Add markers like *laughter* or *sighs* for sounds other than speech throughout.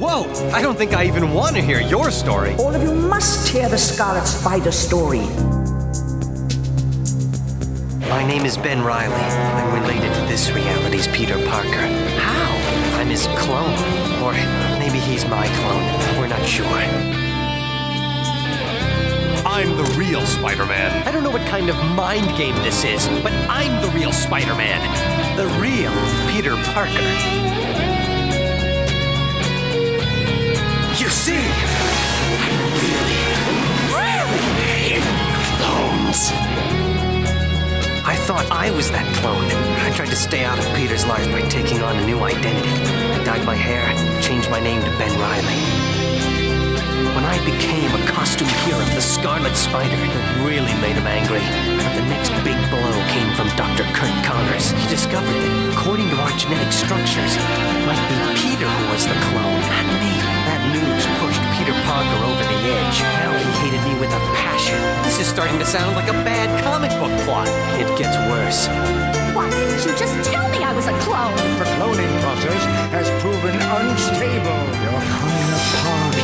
Whoa! I don't think I even want to hear your story. All of you must hear the Scarlet Spider story. My name is Ben Riley. I'm related to this reality's Peter Parker. How? I'm his clone. Or maybe he's my clone. We're not sure. I'm the real Spider-Man. I don't know what kind of mind game this is, but I'm the real Spider-Man. The real Peter Parker. You see, really, really clones. I thought I was that clone. I tried to stay out of Peter's life by taking on a new identity. I dyed my hair, changed my name to Ben Riley. When I became a costume hero, the Scarlet Spider, it really made him angry. But the next big blow came from Dr. Curt Connors. He discovered that, according to our genetic structures, it might be Peter who was the clone, not me. That news pushed Peter Parker over the edge. Now he hated me with a passion. This is starting to sound like a bad comic book plot. It gets worse. Why didn't you just tell me I was a clone? The cloning process has proven unstable. You're coming apart.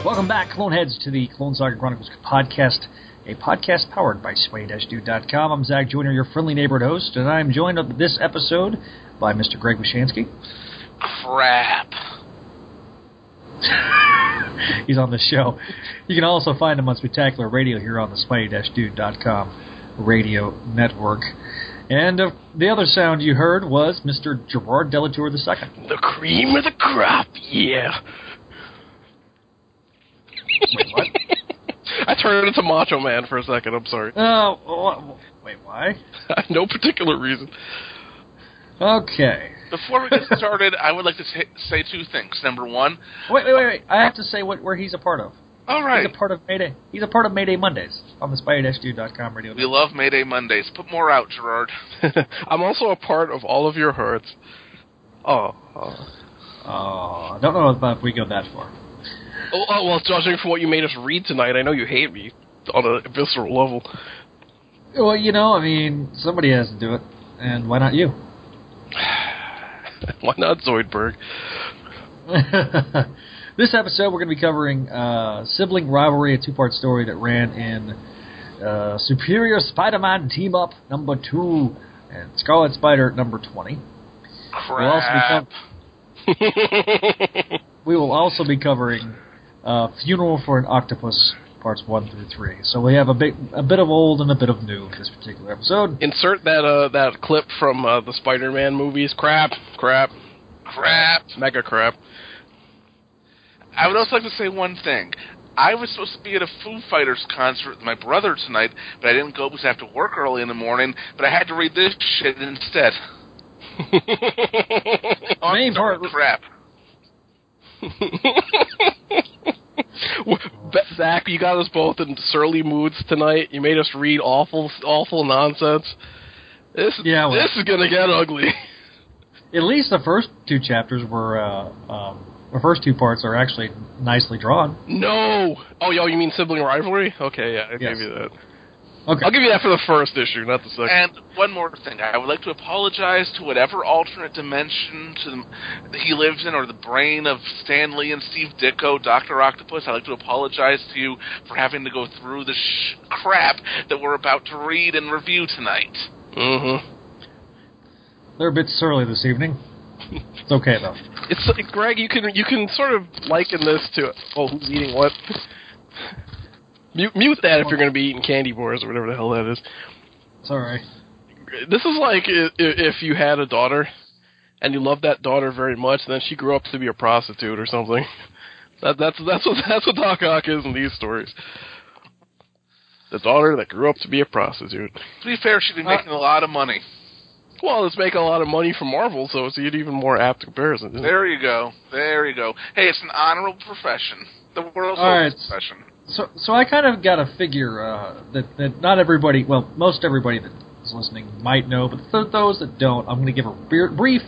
Welcome back, Cloneheads, to the Clone Saga Chronicles podcast, a podcast powered by sway-do.com. I'm Zach Joyner, your friendly neighborhood host, and I'm joined on this episode by Mr. Greg Washansky. Crap. He's on the show. You can also find him on Spectacular Radio here on the sway-do.com radio network. And uh, the other sound you heard was Mr. Gerard Delatour II. The cream of the crop, yeah. Wait, what? *laughs* I turned into Macho Man for a second. I'm sorry. Oh, uh, wait, why? *laughs* no particular reason. Okay. Before we get started, I would like to say, say two things. Number one, Wait, wait, wait, wait. I have to say what where he's a part of. all right, He's a part of Mayday. He's a part of Mayday Mondays on the spy-do.com radio. we love Mayday Mondays. Put more out, Gerard. *laughs* I'm also a part of all of your hurts. Oh, oh. Oh, I don't know about uh, if we go that far. Oh, oh, well, judging from what you made us read tonight, I know you hate me on a visceral level. Well, you know, I mean, somebody has to do it, and why not you? *laughs* Why not Zoidberg? *laughs* this episode, we're going to be covering uh, Sibling Rivalry, a two part story that ran in uh, Superior Spider Man Team Up number two and Scarlet Spider number 20. We'll also be, Crap. cov- *laughs* we will also be covering uh, Funeral for an Octopus parts one through three. So we have a bit a bit of old and a bit of new in this particular episode. Insert that uh, that clip from uh, the Spider-Man movies. Crap, crap, Crap. mega crap. I would also like to say one thing. I was supposed to be at a Foo Fighters concert with my brother tonight, but I didn't go because I have to work early in the morning. But I had to read this shit instead. *laughs* Oh, Main sorry, part- crap. *laughs* Zach, you got us both in surly moods tonight. You made us read awful, awful nonsense. This, Yeah, well- this is gonna get ugly. *laughs* At least the first two chapters were uh, um, the first two parts are actually nicely drawn. No. Oh, yo, you mean sibling rivalry? Okay, yeah, I Yes. gave you that. Okay. I'll give you that for the first issue, not the second. And one more thing, I would like to apologize to whatever alternate dimension to the, that he lives in, or the brain of Stan Lee and Steve Ditko, Doctor Octopus. I'd like to apologize to you for having to go through the sh- crap that we're about to read and review tonight. mm-hmm. They're a bit surly this evening. It's okay though. It's like, Greg, you can you can sort of liken this to oh, who's eating what? Mute, mute that if you're going to be eating candy bars or whatever the hell that is. Sorry. This is like if, if you had a daughter and you loved that daughter very much, and then she grew up to be a prostitute or something. *laughs* That, that's that's what *laughs* that's what Doc Ock is in these stories. The daughter that grew up to be a prostitute. To be fair, she'd be uh, making a lot of money. Well, it's making a lot of money for Marvel, so it's an even more apt comparison. There you go. There you go. Hey, it's an honorable profession. The world's All right. oldest profession. So, so I kind of got a figure uh, that that not everybody, well, most everybody that is listening might know, but for those that don't, I'm going to give a br- brief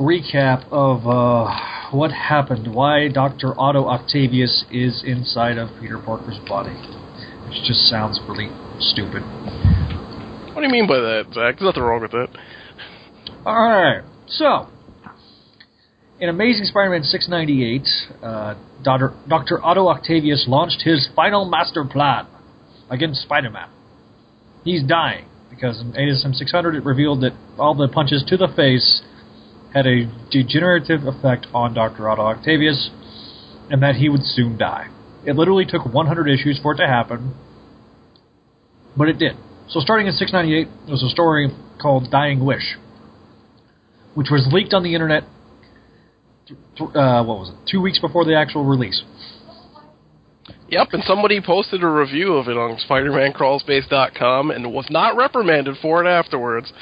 recap of uh, what happened, why Doctor Otto Octavius is inside of Peter Parker's body, which just sounds really stupid. What do you mean by that, Zach? There's nothing wrong with that. All right, so in Amazing Spider-Man 698, uh, Dr. Dr. Otto Octavius launched his final master plan against Spider-Man. He's dying because in ASM 600 it revealed that all the punches to the face had a degenerative effect on Dr. Otto Octavius, and that he would soon die. It literally took 100 issues for it to happen, but it did. So starting in 698, there was a story called Dying Wish, which was leaked on the internet. Uh, what was it? Two weeks before the actual release. Yep, and somebody posted a review of it on SpiderManCrawlspace.com and was not reprimanded for it afterwards.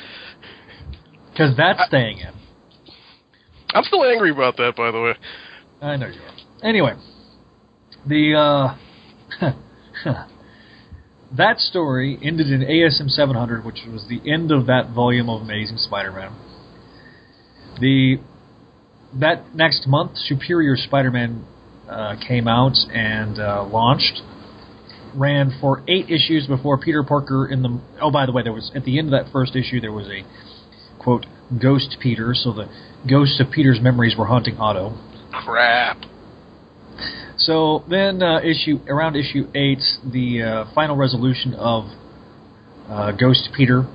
Because that's staying in. I'm still angry about that, by the way. I know you are. Anyway, the uh, *laughs* that story ended in ASM 700, which was the end of that volume of Amazing Spider-Man. The that next month, Superior Spider-Man uh, came out and uh, launched. Ran for eight issues before Peter Parker in the. Oh, by the way, there was at the end of that first issue there was a quote Ghost Peter, so the ghosts of Peter's memories were haunting Otto. Crap. So then, uh, issue around issue eight, the uh, final resolution of uh, Ghost Peter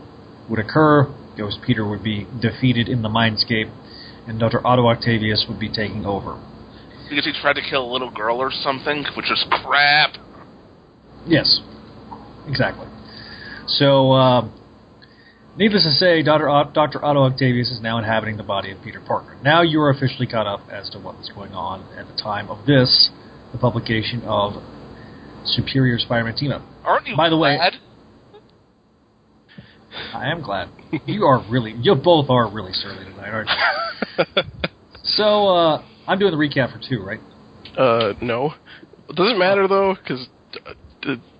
would occur. Ghost Peter would be defeated in the Mindscape, and Dr. Otto Octavius would be taking over. Because he tried to kill a little girl or something, which was crap. Yes, exactly. So, uh, needless to say, Dr. Ot- Dr. Otto Octavius is now inhabiting the body of Peter Parker. Now you are officially caught up as to what was going on at the time of this, the publication of Superior Spider-Man Team Up. Aren't you By the way- glad? I am glad. You are really, you both are really surly tonight, aren't you? *laughs* So, uh, I'm doing the recap for two, right? Uh, no. Does it matter though? Because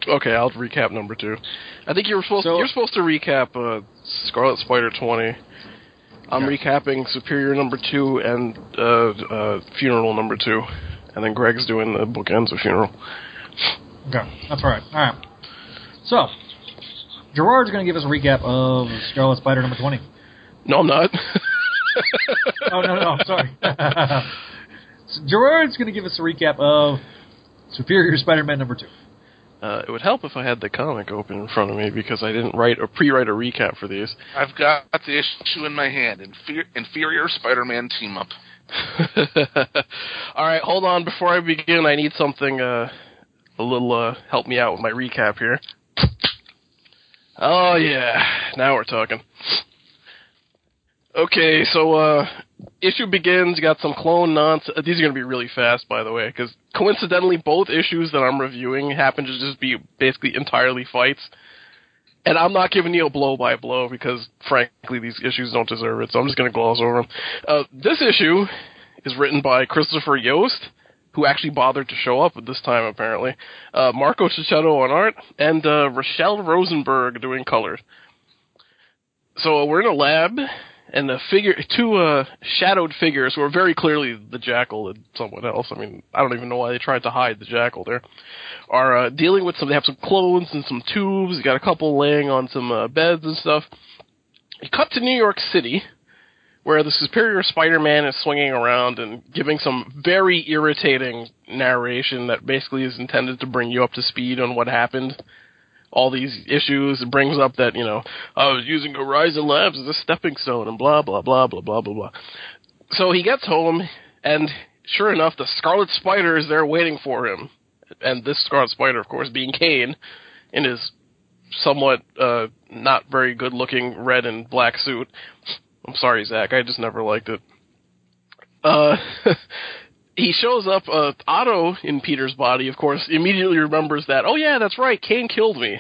okay, I'll recap number two. I think you were supposed So- you're supposed to recap uh, Scarlet Spider twenty. I'm Yeah. recapping Superior number two and uh, uh, Funeral number two, and then Greg's doing the bookends of Funeral. Okay, that's all right. All right. So, Gerard's going to give us a recap of Scarlet Spider number 20. No, I'm not. *laughs* Oh, no, no, sorry. *laughs* so Gerard's going to give us a recap of Superior Spider-Man number 2. Uh, it would help if I had the comic open in front of me because I didn't write or pre-write a recap for these. I've got the issue in my hand. Infer- Inferior Spider-Man team up. *laughs* All right, hold on. Before I begin, I need something uh, a little uh, help me out with my recap here. Oh yeah, now we're talking. Okay, so uh, issue begins. Got some clone nonsense. These are to be really fast, by the way, because coincidentally, both issues that I'm reviewing happen to just be basically entirely fights. And I'm not giving you a blow by blow because, frankly, these issues don't deserve it. So I'm just to gloss over them. Uh, this issue is written by Christopher Yost, who actually bothered to show up at this time apparently. Uh, Marco Checchetto on art and uh, Rachelle Rosenberg doing colors. So uh, we're in a lab, and the figure, two uh, shadowed figures who are very clearly the Jackal and someone else. I mean, I don't even know why they tried to hide the Jackal there. Are uh, dealing with some. They have some clones and some tubes. You got a couple laying on some uh, beds and stuff. You cut to New York City, where the Superior Spider-Man is swinging around and giving some very irritating narration that basically is intended to bring you up to speed on what happened. All these issues it brings up that you know I was using Horizon Labs as a stepping stone and blah blah blah blah blah blah blah. So he gets home and sure enough, the Scarlet Spider is there waiting for him, and this Scarlet Spider, of course, being Kaine, in his somewhat uh, not very good looking red and black suit. I'm sorry, Zach. I just never liked it. Uh, *laughs* he shows up. Uh, Otto in Peter's body, of course, immediately remembers that. Oh yeah, that's right. Kaine killed me.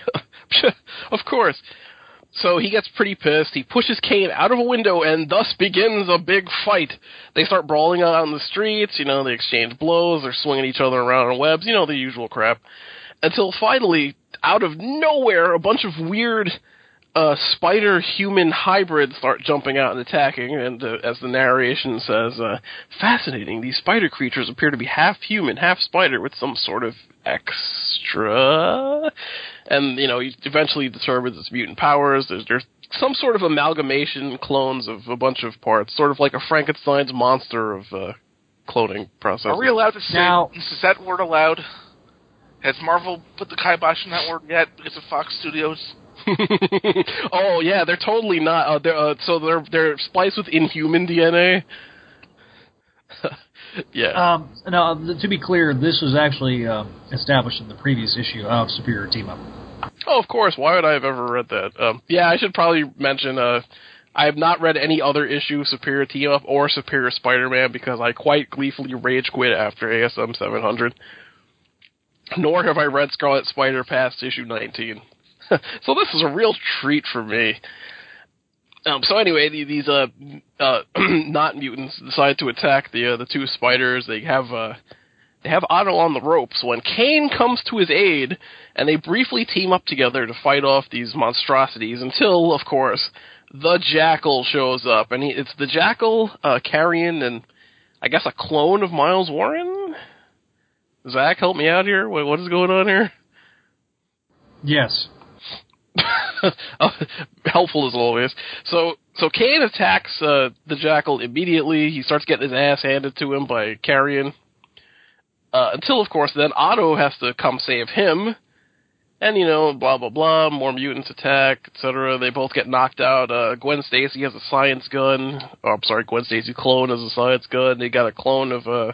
*laughs* of course. So he gets pretty pissed. He pushes Kaine out of a window, and thus begins a big fight. They start brawling out on the streets. You know, they exchange blows. They're swinging each other around on webs. You know, the usual crap. Until finally, out of nowhere, a bunch of weird uh, spider human hybrids start jumping out and attacking, and uh, as the narration says, uh, fascinating, these spider creatures appear to be half human, half spider, with some sort of extra. And, you know, you eventually determines its mutant powers. There's, there's some sort of amalgamation clones of a bunch of parts, sort of like a Frankenstein's monster of uh, cloning process. Are we allowed to say Now- is that word allowed? Has Marvel put the kibosh on that word yet because of Fox Studios? *laughs* oh yeah, they're totally not. Uh, they're, uh, so they're they're spliced with inhuman DNA. *laughs* yeah. Um, now, to be clear, this was actually uh, established in the previous issue of Superior Team Up. Oh, of course. Why would I have ever read that? Um, yeah, I should probably mention. Uh, I have not read any other issue of Superior Team Up or Superior Spider-Man because I quite gleefully rage quit after ASM 700. Nor have I read Scarlet Spider past issue 19. *laughs* so this is a real treat for me. Um, so anyway, the- these uh, uh, *clears throat* not mutants decide to attack the uh, the two spiders. They have uh, they have Otto on the ropes when Kaine comes to his aid, and they briefly team up together to fight off these monstrosities until, of course, the Jackal shows up, and he, it's the Jackal, uh, Carrion, and I guess a clone of Miles Warren. Zach, help me out here. What is going on here? Yes. Uh, *laughs* helpful as always. So, so Kaine attacks uh, the Jackal immediately. He starts getting his ass handed to him by Carrion. Uh, until, of course, then Otto has to come save him. And, you know, blah, blah, blah, more mutants attack, etc. They both get knocked out. Uh, Gwen Stacy has a science gun. Oh, I'm sorry, Gwen Stacy clone has a science gun. They got a clone of, uh,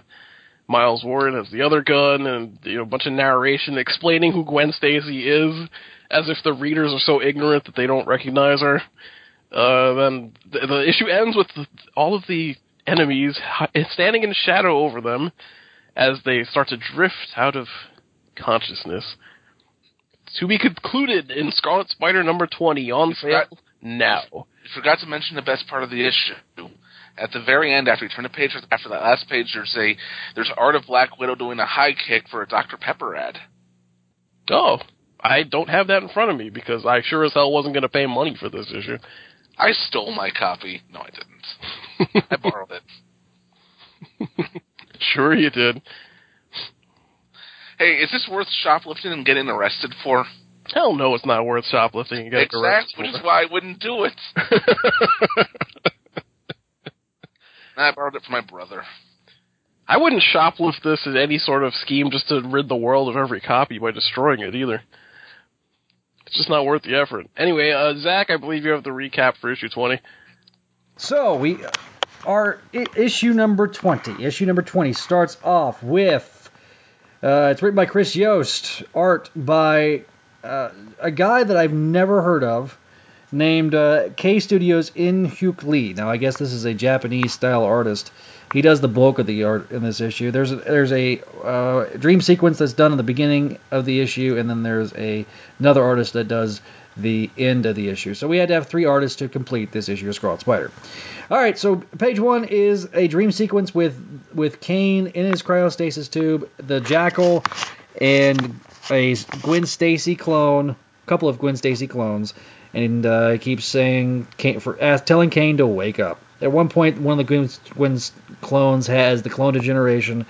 Miles Warren has the other gun, and, you know, a bunch of narration explaining who Gwen Stacy is, as if the readers are so ignorant that they don't recognize her. Uh, then the, the issue ends with the, all of the enemies standing in shadow over them as they start to drift out of consciousness. To be concluded in Scarlet Spider number 20 on sale now. Forgot to mention the best part of the issue. At the very end, after you turn the page, after that last page, there's a there's Art of Black Widow doing a high kick for a Dr Pepper ad. Oh, I don't have that in front of me because I sure as hell wasn't going to pay money for this issue. I stole my copy. No, I didn't. I borrowed it. *laughs* Sure you did. Hey, is this worth shoplifting and getting arrested for? Hell no, it's not worth shoplifting and getting exactly, arrested which is why I wouldn't do it. *laughs* I borrowed it from my brother. I wouldn't shoplift this as any sort of scheme just to rid the world of every copy by destroying it either. It's just not worth the effort. Anyway, uh, Zach, I believe you have the recap for issue 20. So we are I- issue number twenty. Issue number twenty starts off with uh, it's written by Chris Yost, art by uh, a guy that I've never heard of, named uh, K Studios In Hyuk Lee. Now I guess this is a Japanese style artist. He does the bulk of the art in this issue. There's a, there's a uh, dream sequence that's done in the beginning of the issue, and then there's a another artist that does the end of the issue. So we had to have three artists to complete this issue of Scarlet Spider. All right, so page one is a dream sequence with with Kaine in his cryostasis tube, the Jackal, and a Gwen Stacy clone, a couple of Gwen Stacy clones, and uh, he keeps saying Kaine, for ask, telling Kaine to wake up. At one point, one of the Gwen's clones has the clone degeneration,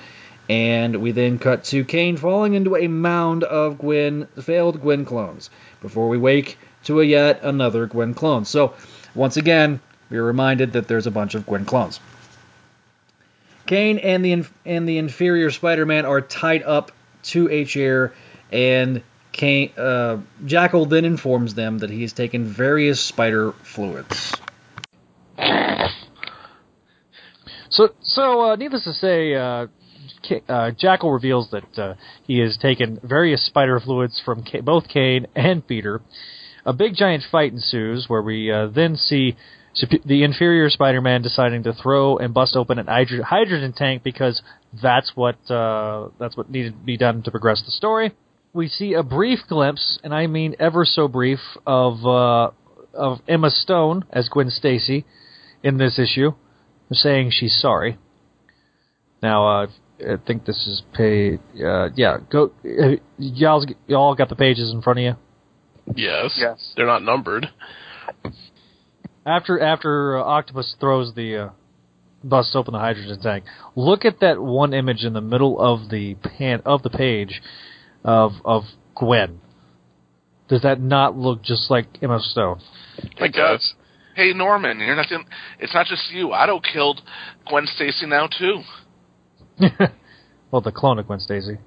and we then cut to Kaine falling into a mound of Gwen failed Gwen clones before we wake to a yet another Gwen clone. So once again, we are reminded that there's a bunch of Gwen clones. Kaine and the and the inferior Spider-Man are tied up to a chair, and Kaine, uh, Jackal then informs them that he's taken various spider fluids. So, so uh, needless to say, uh, uh, Jackal reveals that uh, he has taken various spider fluids from both Kaine and Peter. A big giant fight ensues, where we uh, then see sup- the inferior Spider-Man deciding to throw and bust open an hydro- hydrogen tank because that's what uh, that's what needed to be done to progress the story. We see a brief glimpse, and I mean ever so brief, of uh, of Emma Stone as Gwen Stacy in this issue saying she's sorry. Now, uh, I think this is pay. Uh, yeah, go. Uh, y'all, y'all got the pages in front of you. Yes. Yes. They're not numbered. After after uh, Octopus throws the uh, busts open the hydrogen tank, look at that one image in the middle of the pan of the page of of Gwen. Does that not look just like Emma Stone? It does. Hey Norman, you're not. It's not just you. Otto killed Gwen Stacy now too. *laughs* well, the clone of Gwen Stacy.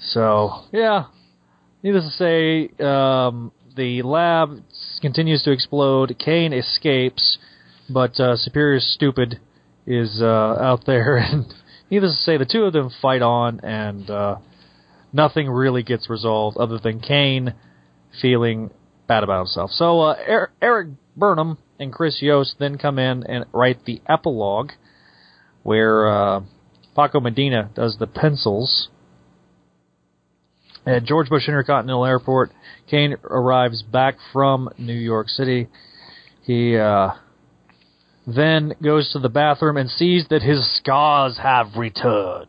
So yeah, needless to say, um, the lab continues to explode. Kaine escapes, but uh, Superior Stupid is uh, out there, *laughs* and needless to say, the two of them fight on, and uh, nothing really gets resolved other than Kaine feeling bad about himself. So uh, er- Erik Burnham and Chris Yost then come in and write the epilogue, where uh, Paco Medina does the pencils. At George Bush Intercontinental Airport, Kaine arrives back from New York City. He uh, then goes to the bathroom and sees that his scars have returned.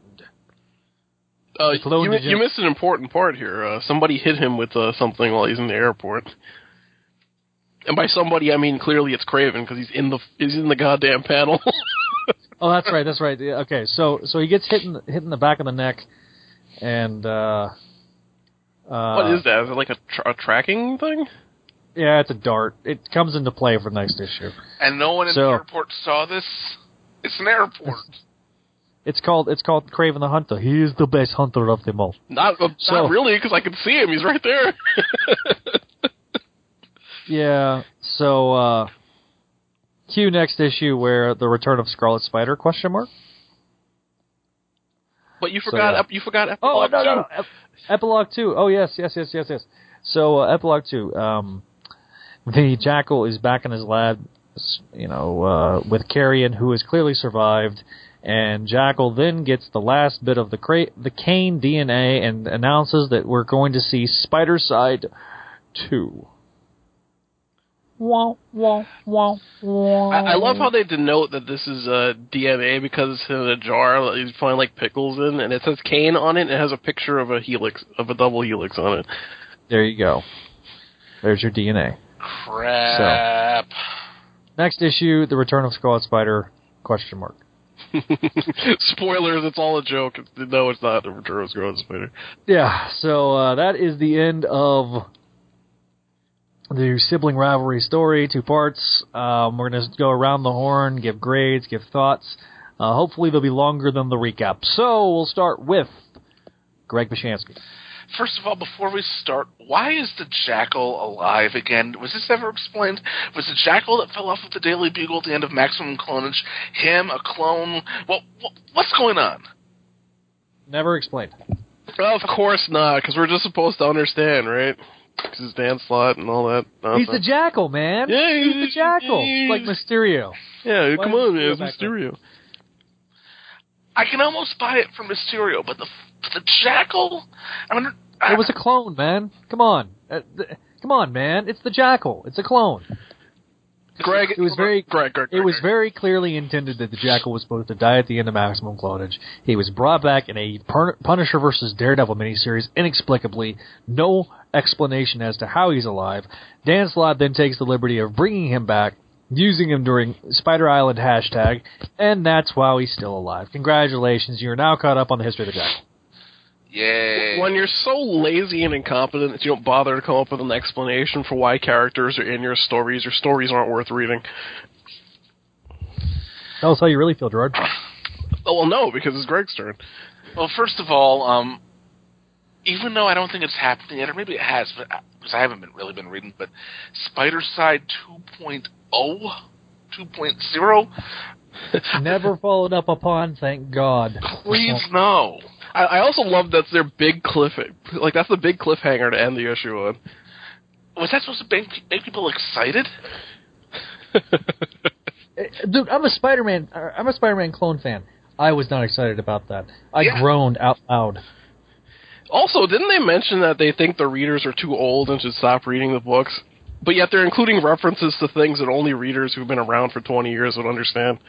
Uh, you, did you- you missed an important part here. Uh, somebody hit him with uh, something while he's in the airport. And by somebody, I mean clearly it's Kraven because he's in the he's in the goddamn panel. *laughs* Oh, that's right. That's right. Yeah, okay, so so he gets hit in, hit in the back of the neck, and uh, uh, what is that? Is it like a, tra- a tracking thing? Yeah, it's a dart. It comes into play for the next issue. And no one in So- the airport saw this. It's an airport. *laughs* It's called it's called Kraven the Hunter. He is the best hunter of them all. Not uh, So- not really because I can see him. He's right there. *laughs* Yeah. So uh, cue next issue where the return of Scarlet Spider question mark. but you So, forgot ep- you forgot Oh epilogue no no, two. no. Ep- epilogue two. Oh yes yes yes yes yes. So uh, epilogue two. Um, the Jackal is back in his lab, you know, uh, with Carrion, who has clearly survived. And Jackal then gets the last bit of the cra- the Kaine DNA and announces that we're going to see Spidercide two. Wah, wah, wah, wah. I, I love how they denote that this is uh, DNA because it's in a jar that you find like pickles in, and it says Kaine on it. and It has a picture of a helix, of a double helix on it. There you go. There's your DNA. Crap. Next issue, the return of Scarlet Spider question mark. *laughs* Spoilers! It's all a joke. No, it's not. Of Scarlet Spider. Yeah, so uh, that is the end of the sibling rivalry story, two parts. Um, we're going to go around the horn, give grades, give thoughts. Uh, hopefully, they'll be longer than the recap. So we'll start with Greg Bashansky. First of all, before we start, why is the jackal alive again? Was this ever explained? Was the jackal that fell off of the Daily Bugle at the end of Maximum Clonage him, a clone? Well, wh- what's going on? Never explained. Well, of course not, because we're just supposed to understand, right? Because it's Dan Slott and all that. He's the. Jackal, man. Yeah, he's the Jackal, he's- like Mysterio. yeah, Why come on, Mysterio man, it's back there? Mysterio. I can almost buy it for Mysterio, but the the jackal. I mean, It was a clone, man. Come on, uh, th- come on, man. It's the Jackal. It's a clone. Greg, It was very Greg, Greg, It was very clearly intended that the Jackal was supposed to die at the end of Maximum Clonage. He was brought back in a Pun- Punisher versus Daredevil miniseries inexplicably. No explanation as to how he's alive. Dan Slott then takes the liberty of bringing him back, using him during Spider Island hashtag, and that's why he's still alive. Congratulations, you're now caught up on the history of the Jackal. Yay. When you're so lazy and incompetent that you don't bother to come up with an explanation for why characters are in your stories, your stories aren't worth reading. Tell us how you really feel, Gerard. Oh, well, no, because it's Greg's turn. Well, first of all, um, even though I don't think it's happening yet, or maybe it has, but because I haven't been really been reading, but Spider Side oh, 2.0, 2.0, *laughs* Never followed up upon, thank God. please no. I, I also love that's their big cliff, like that's the big cliffhanger to end the issue on. Was that supposed to make, make people excited? *laughs* Eh, Dude, I'm a Spider-Man. uh, I'm a Spider-Man clone fan. I was not excited about that. I Yeah. groaned out loud. Also, didn't they mention that they think the readers are too old and should stop reading the books? But yet they're including references to things that only readers who've been around for 20 years would understand.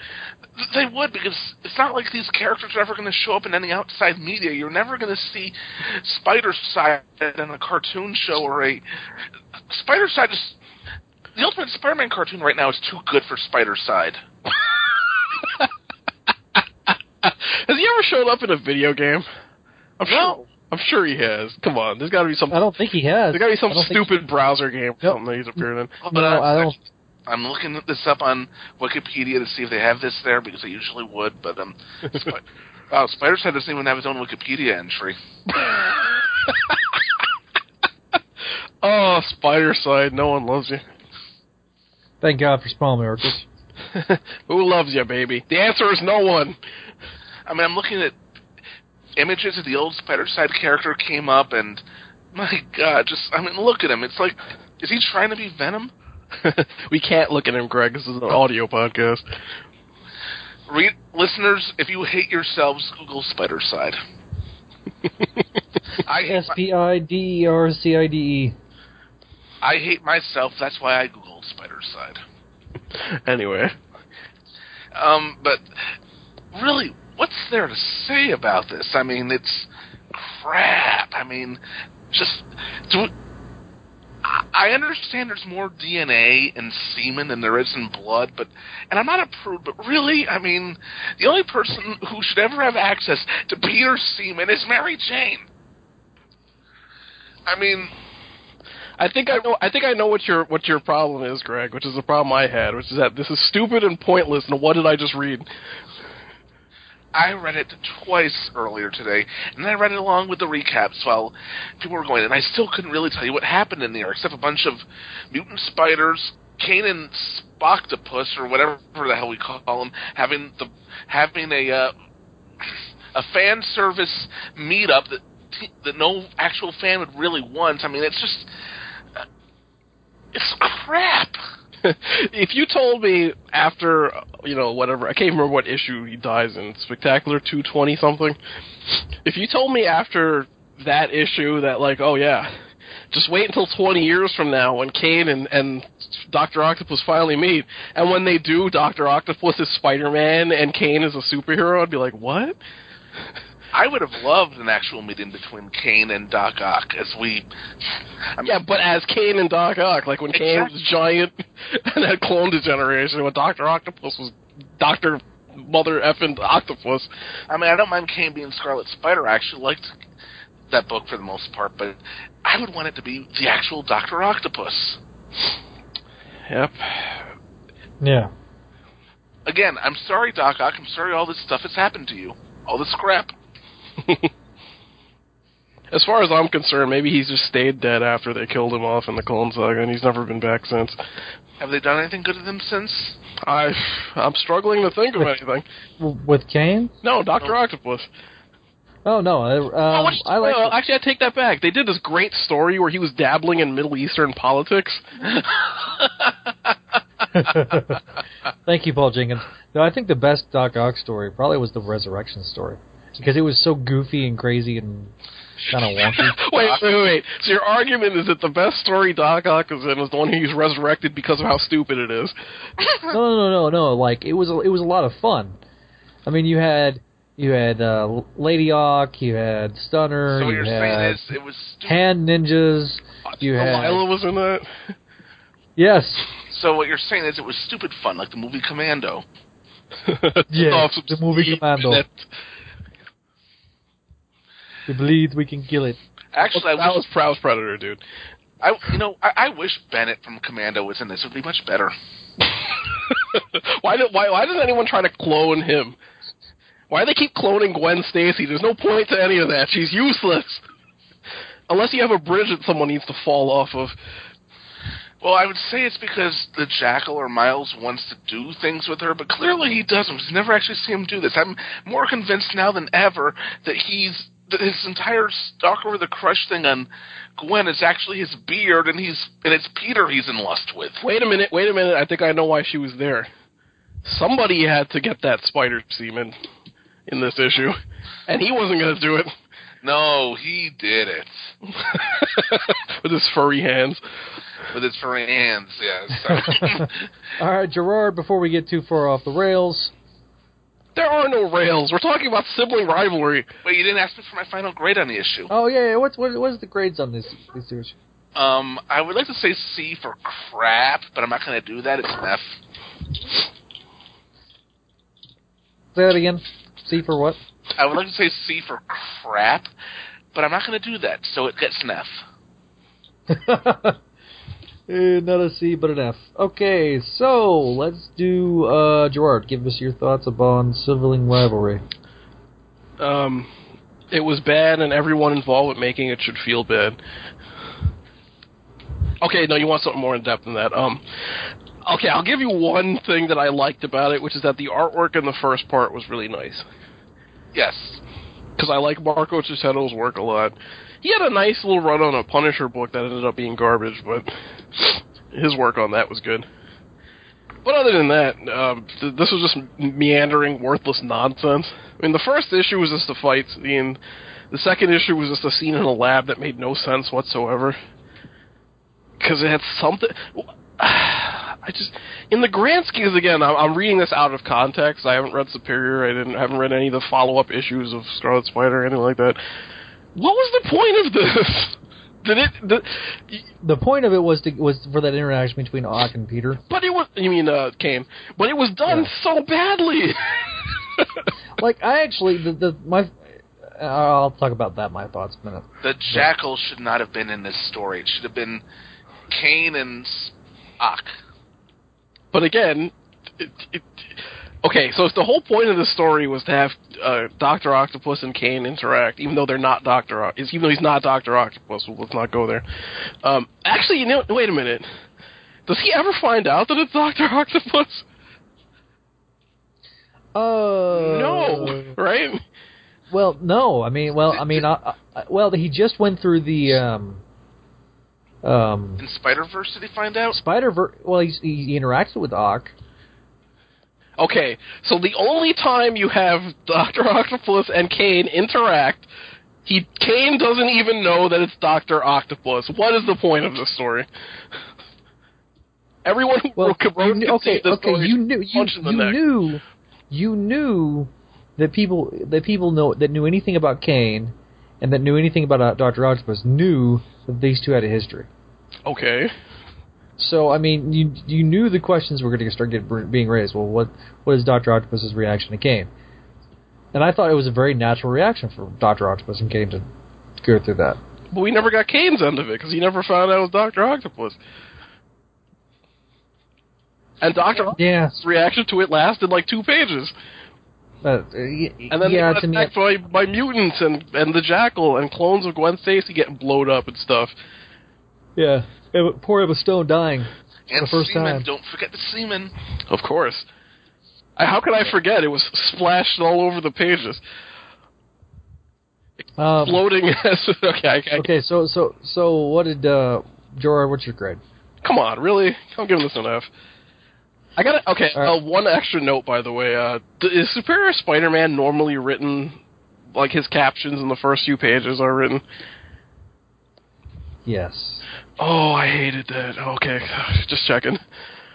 They would because it's not like these characters are ever going to show up in any outside media. You're never going to see Spider Side in a cartoon show or a Spidercide is the Ultimate Spider-Man cartoon right now is too good for Spider Side. *laughs* Has he ever showed up in a video game? I'm No. I'm sure he has. Come on, there's got to be some. I don't think he has. There's got to be some I don't stupid browser game or Nope. something that he's appearing in. But No, I don't. I'm looking this up on Wikipedia to see if they have this there because they usually would. But um, Sp- wow, *laughs* Spidercide doesn't even have his own Wikipedia entry. *laughs* oh, Spidercide, no one loves you. Thank God for small miracles. *laughs* Who loves you, baby? The answer is no one. I mean, I'm looking at images of the old Spidercide character came up, and my God, just I mean, look at him. It's like, is he trying to be Venom? *laughs* we can't look at him, Greg. This is an audio podcast. Read, listeners, if you hate yourselves, Google Spidercide. *laughs* I hate, S P I D E R C I D E. I hate myself. That's why I googled Spider Side. *laughs* Anyway, Um, but really, what's there to say about this? I mean, it's crap. I mean, just do. I- understand there's more DNA in semen than there is in blood, but and I'm not a prude, but really, I mean, the only person who should ever have access to Peter's semen is Mary Jane. I mean, I think I know. I think I know what your what your problem is, Greg. Which is the problem I had, which is that this is stupid and pointless. And what did I just read? I read it twice earlier today, and I read it along with the recaps while people were going, and I still couldn't really tell you what happened in there, except a bunch of mutant spiders, Kaine and Spoctopus, or whatever the hell we call them, having the having a uh, a fan service meetup that that no actual fan would really want. I mean, it's just uh, it's crap. *laughs* if you told me after you know whatever I can't remember what issue he dies in Spectacular two twenty something. If you told me after that issue that like oh yeah, just wait until twenty years from now when Kaine and and Doctor Octopus finally meet, and when they do, Doctor Octopus is Spider Man and Kaine is a superhero, I'd be like what? *laughs* I would have loved an actual meeting between Kaine and Doc Ock as we. I mean, Yeah, but as Kaine and Doc Ock, like when Kaine was giant *laughs* and had clone degeneration, when Doctor Octopus was Doctor Mother effing Octopus. I mean, I don't mind Kaine being Scarlet Spider. I actually liked that book for the most part, but I would want it to be the actual Doctor Octopus. Yep. Yeah. Again, I'm sorry, Doc Ock. I'm sorry all this stuff has happened to you. All this crap. *laughs* As far as I'm concerned, maybe he's just stayed dead after they killed him off in the Clone Saga, and he's never been back since. Have they done anything good to them since? I, I'm struggling to think of anything. With Kaine? No, Doctor Octopus. Oh no, I, Oh, um, what's- I like. well, actually, I take that back. They did this great story where he was dabbling in Middle Eastern politics. *laughs* Thank you, Paul Jenkins. No, I think the best Doc Ock story probably was the Resurrection story because it was so goofy and crazy and kind of wonky. *laughs* wait, wait, wait. So your argument is that the best story Doc Ock is in is the one he's resurrected because of how stupid it is. *laughs* no, no, no, no, no. Like it was, a, it was a lot of fun. I mean, you had you had uh, Lady Ock, you had Stunner, so you had saying is it was stupid. Hand Ninjas. You had Delilah was in that. yes, So what you're saying is it was stupid fun, like the movie Commando. *laughs* yeah, Off the movie Commando. net. We believe we can kill it. Actually, I that wish was Prowse Predator, dude. I you know I, I wish Bennett from Commando was in this. It would be much better. *laughs* why, do, why, why does anyone try to clone him? Why do they keep cloning Gwen Stacy? There's no point to any of that. She's useless. Unless you have a bridge that someone needs to fall off of. Well, I would say it's because the Jackal or Miles wants to do things with her, but clearly he doesn't. We've never actually seen him do this. I'm more convinced now than ever that he's that his entire stalk over the crush thing on Gwen is actually his beard, and he's and it's Peter he's in lust with. Wait a minute, wait a minute. I think I know why she was there. Somebody had to get that spider semen in this issue, and he wasn't going to do it No, he did it *laughs* with his furry hands. with his furry hands. Yes. *laughs* *laughs* All right, Gerard. Before we get too far off the rails, There are no rails. We're talking about sibling rivalry. Wait, you didn't ask me for my final grade on the issue. oh yeah, yeah. What's what, what's the grades on this this series? Um, I would like to say C for crap, but I'm not going to do that. It's an F. Say that again. C for what? I would like to say C for crap, but I'm not going to do that, so it gets an F. *laughs* Eh, not a C, but an F. Okay, so let's do uh, Gerard. Give us your thoughts upon sibling rivalry. Um, it was bad, and everyone involved with making it should feel bad. Okay, no, you want something more in depth than that. Um, okay, I'll give you one thing that I liked about it, which is that the artwork in the first part was really nice. Yes. Because I like Marco Checchetto's work a lot. He had a nice little run on a Punisher book that ended up being garbage, but his work on that was good. But other than that, um, th- this was just meandering, worthless nonsense. I mean, the first issue was just a fight scene. The second issue was just a scene in a lab that made no sense whatsoever. Because it had something. I just, in the grand schemes, again, I'm, I'm reading this out of context. I haven't read Superior. I didn't, haven't read any of the follow-up issues of Scarlet Spider or anything like that. What was the point of this? *laughs* Did it? Did, The point of it was to, was for that interaction between Ock and Peter. but it was. You mean uh, Kaine? But it was done Yeah. so badly. *laughs* Like I actually the, the my I'll talk about that my thoughts in a minute. The Jackal should not have been in this story. It should have been Kaine and Ock. But again, it, it, okay. So if the whole point of the story was to have uh, Doctor Octopus and Kaine interact, even though they're not Doctor, Oc- even though he's not Doctor Octopus, well, let's not go there. Um, actually, you know, wait a minute. Does he ever find out that it's Doctor *laughs* Octopus? Uh, no, right? Well, no. I mean, well, I mean, I, I, well, he just went through the um, um, In Spider Verse, did he find out? Spider. Ver- well, he's, he, he interacted with Ock. Okay, so the only time you have Doctor Octopus and Kaine interact, he Kaine doesn't even know that it's Doctor Octopus. What is the point of this story? *laughs* Everyone who Well, wrote, wrote knew, okay, this okay, story you knew, you, you knew, you knew that people that people know that knew anything about Kaine and that knew anything about uh, Doctor Octopus knew that these two had a history. Okay. So I mean, you you knew the questions were going to start get, being raised. Well, what what is Doctor Octopus's reaction to Kaine? And I thought it was a very natural reaction for Doctor Octopus and Kaine to go through that. But we never got Kaine's end of it because he never found out it was Doctor Octopus. And Doctor Yeah, Octopus' reaction to it lasted like two pages, uh, y- and then yeah, they got attacked by, by mutants and and the Jackal and clones of Gwen Stacy getting blowed up and stuff. Yeah, Emma- poor Emma Stone dying. And the first Seaman. time. Don't forget the semen. Of course. I, how could I forget? It was splashed all over the pages, Um, floating. *laughs* as okay, I, I, okay, so so so what did uh, Jorah? What's your grade? come on, really? I'm giving this an F. I got to okay. Right. Uh, one extra note, by the way. Uh, is Superior Spider-Man normally written like his captions in the first few pages are written? Yes. Oh, I hated that. Okay, *sighs* just checking.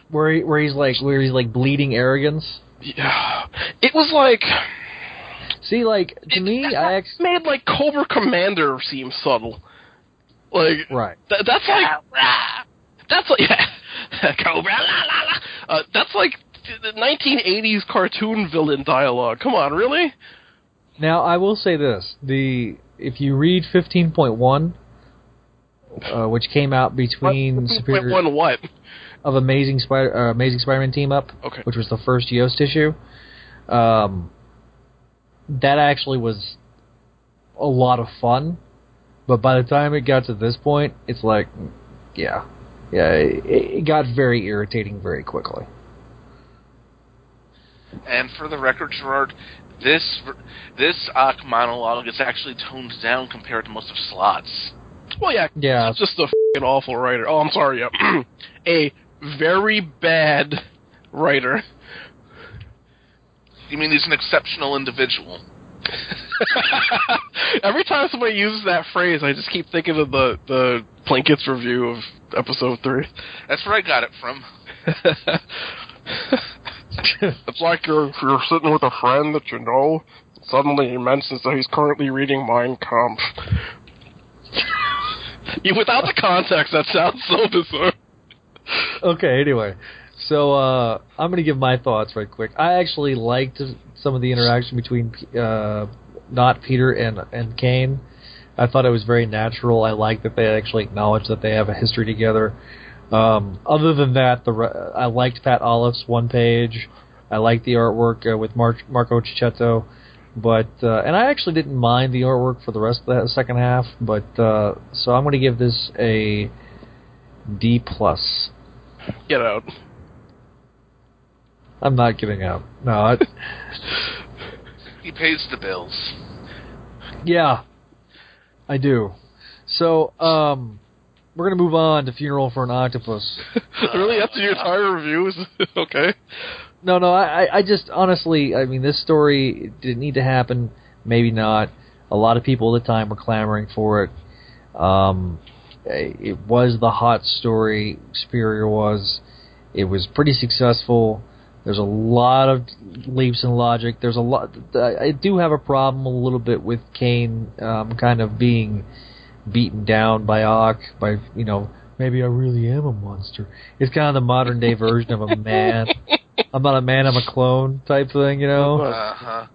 Where he, where he's like where he's like bleeding arrogance. Yeah, it was like See, like to it- me, I ex- made like Cobra Commander seem subtle. Like right. Th- that's like that's like *laughs* yeah, Cobra la la la. Uh, that's like the 1980s cartoon villain dialogue. Come on, really? Now I will say this: the if you read fifteen point one, uh, which came out between What- Superior One what? of Amazing Spider uh, Amazing Spider-Man team up, Okay. which was the first Yost issue, um, that actually was a lot of fun. But by the time it got to this point, it's like, yeah, yeah, it, it got very irritating very quickly. And for the record, Gerard, this this Ock monologue is actually toned down compared to most of Slott's. Well, yeah, Yeah. it's just a fucking awful writer. Oh, I'm sorry. Yeah, *clears throat* a very bad writer. You mean he's an exceptional individual? *laughs* Every time somebody uses that phrase, I just keep thinking of the the Plinkett's review of episode three. That's where I got it from. *laughs* it's like you're you're sitting with a friend that you know. Suddenly he mentions that he's currently reading Mein Kampf. Without the context, that sounds so bizarre. okay, anyway. So uh, I'm going to give my thoughts right quick. I actually liked some of the interaction between uh, not Peter and and Kaine. I thought it was very natural. I like that they actually acknowledge that they have a history together. Um, other than that, the re- I liked Pat Olliffe's one page. I liked the artwork uh, with Mar- Marco Checchetto, but uh, and I actually didn't mind the artwork for the rest of the second half. But uh, so I'm going to give this a D plus. Get out. I'm not getting out. No, I, *laughs* He pays the bills. yeah, I do. So um, we're gonna move on to Funeral for an Octopus. *laughs* really? That's your entire reviews? *laughs* okay. No, no, I, I- just honestly, I mean, this story didn't need to happen. Maybe not. A lot of people at the time were clamoring for it. Um, it was the hot story. Superior was. It was pretty successful. There's a lot of leaps in logic. There's a lot. I do have a problem a little bit with Kaine, um, kind of being beaten down by Ock. By you know, maybe I really am a monster. It's kind of the modern day version of a man. *laughs* I'm not a man, I'm a clone type thing, you know. Uh huh.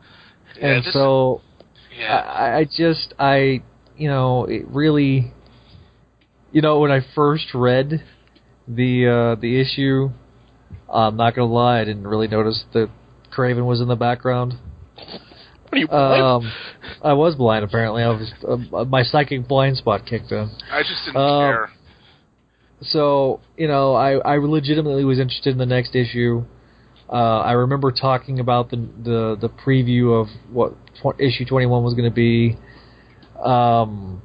Yeah, and this- so yeah. I, I just I you know it really you know when I first read the uh the issue I'm not gonna lie I didn't really notice that Kraven was in the background What are you blind? um I was blind apparently I was uh, my psychic blind spot kicked in I just didn't um, care. so you know I I legitimately was interested in the next issue. Uh, I remember talking about the the the preview of what tw- issue twenty one was going to be, um,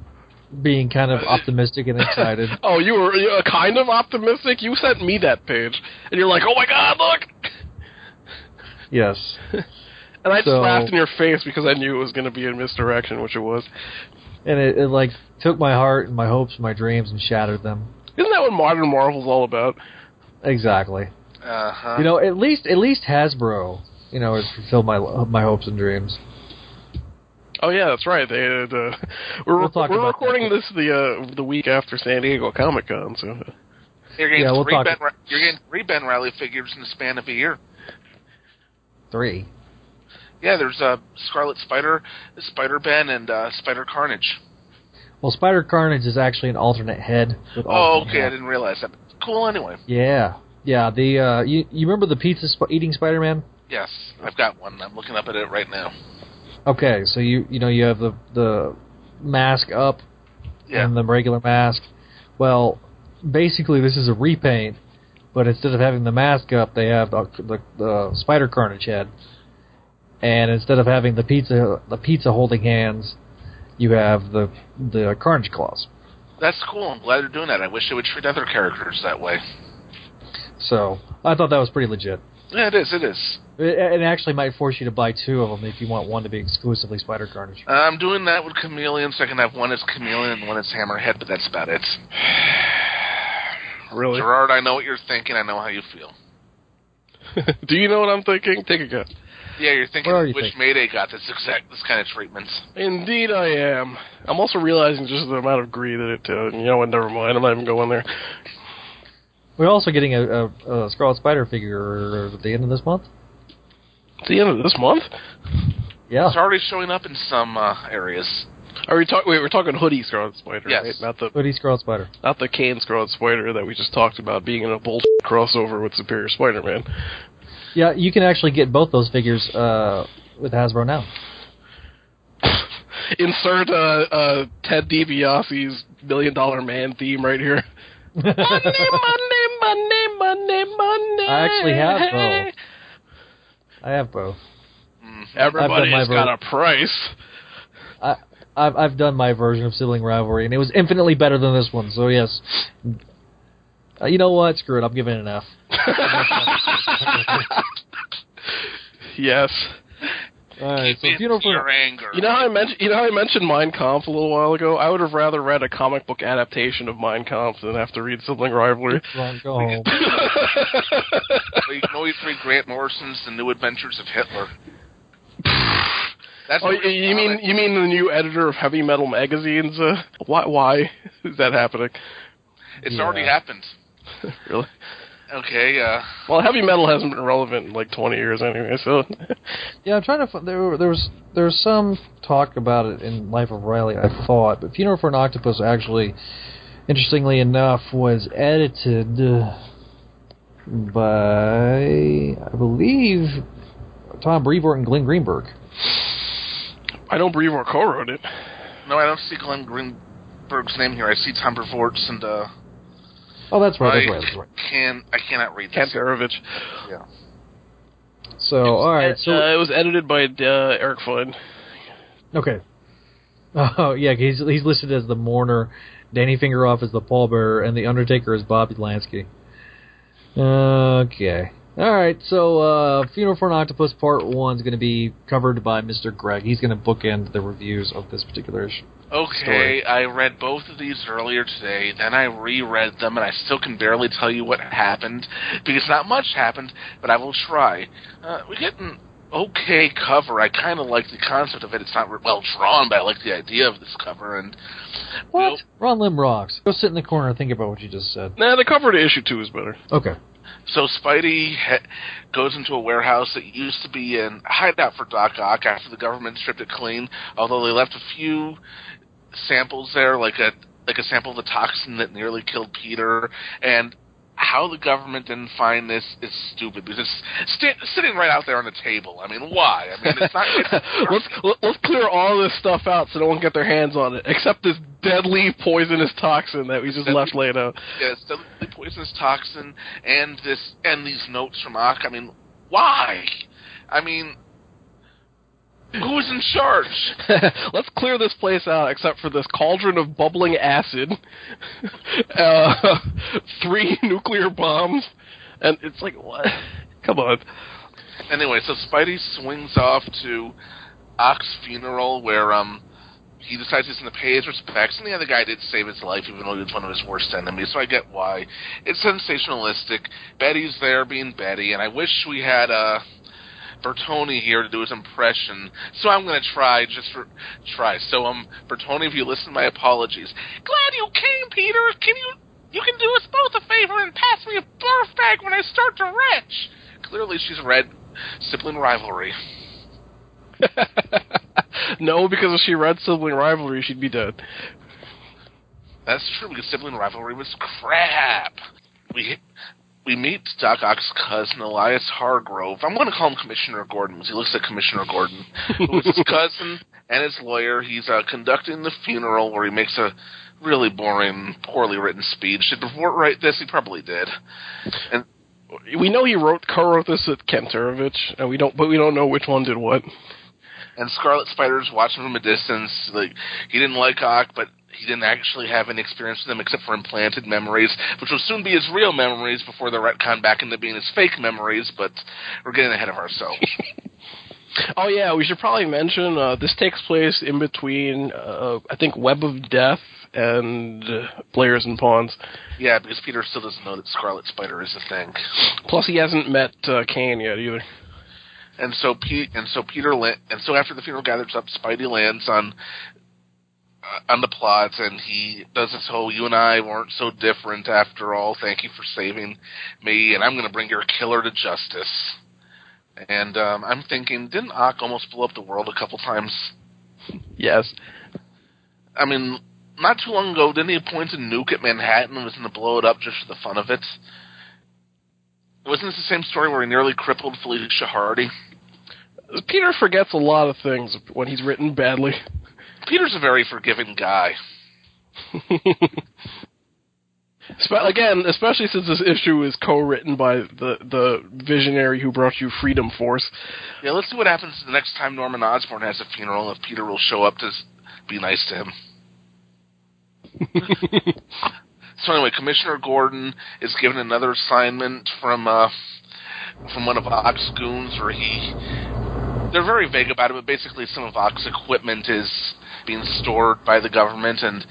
being kind of optimistic and excited. *laughs* oh, you were kind of optimistic. You sent me that page, and you're like, "Oh my god, look!" *laughs* yes, *laughs* And I just So- laughed in your face because I knew it was going to be a misdirection, which it was. and it, it like took my heart and my hopes and my dreams and shattered them. Isn't that what modern Marvel's all about? Exactly. Uh huh. You know, at least at least Hasbro, you know, has fulfilled my my hopes and dreams. Oh yeah, that's right. They had, uh, we're we'll we're recording that. this the uh, the week after San Diego Comic Con, so you're getting yeah, we'll three talk- Ben, you're getting three Ben Reilly figures in the span of a year. Three. Yeah, there's uh, Scarlet Spider, Spider Ben, and uh, Spider Carnage. Well, Spider Carnage is actually an alternate head. With Oh, alternate okay, I didn't realize that. Cool. Anyway, Yeah, yeah. The uh, you you remember the pizza sp- eating Spider Man? yes, I've got one. I'm looking up at it right now. Okay, so you you know you have the the mask up Yeah. and the regular mask. Well, basically this is a repaint, but instead of having the mask up, they have the the, the Spider Carnage head, and instead of having the pizza the pizza holding hands, you have the the Carnage claws. That's cool. I'm glad they're doing that. I wish they would treat other characters that way. So I thought that was pretty legit. Yeah, it is. It is. It, it actually might force you to buy two of them if you want one to be exclusively Spider Carnage. Uh, I'm doing that with Chameleon, so I can have one as Chameleon and one as Hammerhead, but that's about it. *sighs* really. Gerard, I know what you're thinking. I know how you feel. *laughs* Do you know what I'm thinking? Take a guess. Yeah, you're thinking you which thinking? Mayday got this exact this kind of treatment. Indeed, I am. I'm also realizing just the amount of greed that it. Uh, you know what? Never mind. I'm not even going there. We're also getting a, a, a Scarlet Spider figure at the end of this month. At the end of this month. Yeah. It's already showing up in some uh, areas. Are we talking? Wait, we're talking hoodie Scarlet Spider, Yes. right? Not the Hoodie Scarlet Spider. not the Kaine Scarlet Spider that we just talked about being in a bullshit *laughs* crossover with Superior Spider-Man. Yeah, you can actually get both those figures uh, with Hasbro now. *laughs* Insert uh, uh, Ted DiBiase's Million Dollar Man theme right here. *laughs* money, money. I actually have both. I have both. Mm. Everybody's I've done my got a price. I, I've I've done my version of sibling rivalry, and it was infinitely better than this one. So yes. Uh, you know what? Screw it. I'm giving it an F. *laughs* yes. All right. So Keep funeral in your for anger. You know how I mentioned you know how I mentioned Mein Kampf a little while ago? I would have rather read a comic book adaptation of Mein Kampf than have to read Sibling Rivalry. Wrong, go *laughs* home. Well, you can always read Grant Morrison's The New Adventures of Hitler. That's oh, you real you mean you mean the new editor of Heavy Metal magazines? Uh, why why is that happening? it's Yeah. already happened. *laughs* really? Okay, uh, Well, heavy metal hasn't been relevant in like 20 years anyway, so. *laughs* Yeah, I'm trying to. Find, there, there was there was some talk about it in Life of Reilly. I thought, but Funeral for an Octopus actually, interestingly enough, was edited uh, by I believe Tom Brevoort and Glenn Greenberg. I don't believe or co-wrote it. no, I don't see Glenn Greenberg's name here. I see Tom Brevoort's and uh, Oh, that's right. I That's right. That's right. can I cannot read this. Kanterovich. Yeah. So, all right. So, uh, it was edited by uh, Eric Floyd. okay. Oh yeah, he's he's listed as the mourner, Danny Fingeroth as the pallbearer, and the Undertaker as Bobby Lansky. Okay. All right. So, uh, Funeral for an Octopus Part One is going to be covered by Mr. Greg. He's going to bookend the reviews of this particular issue. Okay, Story. I read both of these earlier today. Then I reread them, and I still can barely tell you what happened because not much happened. But I will try. Uh, we get an okay cover. I kind of like the concept of it. It's not re- well drawn, but I like the idea of this cover. And What? Ron Lim rocks. Go sit in the corner and think about what you just said. Nah, the cover to issue two is better. Okay. So Spidey ha- goes into a warehouse that used to be a hideout for Doc Ock after the government stripped it clean. Although they left a few samples there, like a like a sample of the toxin that nearly killed Peter, and how the government didn't find this is stupid because it's sta- sitting right out there on the table. I mean, why? I mean, it's not. *laughs* Let's let- let's clear all this stuff out so no one can get their hands on it, except this deadly poisonous toxin that we just Deadly- left laid out. yeah, it's deadly poisonous toxin and this and these notes from Ock. I mean, why? I mean, who's in charge? *laughs* Let's clear this place out, except for this cauldron of bubbling acid, *laughs* uh, *laughs* three nuclear bombs, and it's like what? Come on. Anyway, so Spidey swings off to Ock's funeral where um he decides he's going to pay his respects, and the other guy did save his life, even though he was one of his worst enemies. So I get why. It's sensationalistic. Betty's there being Betty, and I wish we had uh Bertoni here to do his impression. So I'm going to try just for try. So um Bertoni, if you listen, my apologies. Glad you came, Peter. Can you you can do us both a favor and pass me a barf bag when I start to retch. Clearly, she's read sibling rivalry. *laughs* no, because if she read sibling rivalry, she'd be dead. That's true because sibling rivalry was crap. We we meet Doc Ock's cousin Elias Hargrove. I'm going to call him Commissioner Gordon because he looks like Commissioner Gordon, *laughs* who is his cousin and his lawyer. He's uh, conducting the funeral where he makes a really boring, poorly written speech. Did Brevoort write this? He probably did. And We know he wrote co-wrote this with Kanterovich, and we don't, but we don't know which one did what. and Scarlet Spider's watching from a distance. Like he didn't like Ock, but he didn't actually have any experience with them except for implanted memories, which will soon be his real memories before they're retcon back into being his fake memories. But we're getting ahead of ourselves. *laughs* Oh yeah, we should probably mention uh, this takes place in between, uh, I think, Web of Death and uh, Players and Pawns. yeah, because Peter still doesn't know that Scarlet Spider is a thing. Plus, he hasn't met uh, Kaine yet either. And so Pete, and so Peter, la- and so after the funeral gathers up, Spidey lands on uh, on the plot, and he does this whole "you and I weren't so different after all. Thank you for saving me, and I'm going to bring your killer to justice." And um, I'm thinking, didn't Ock almost blow up the world a couple times? *laughs* Yes. I mean, not too long ago, didn't he point a nuke at Manhattan and was going to blow it up just for the fun of it? Wasn't this the same story where he nearly crippled Felicia Hardy? Peter forgets a lot of things when he's written badly. Peter's a very forgiving guy. *laughs* Spe- Again, especially since this issue is co-written by the the visionary who brought you Freedom Force. Yeah, let's see what happens the next time Norman Osborn has a funeral. If Peter will show up to be nice to him. *laughs* so anyway, Commissioner Gordon is given another assignment from uh, from one of Ock's goons, where he they're very vague about it, but basically some of Ock's equipment is being stored by the government, and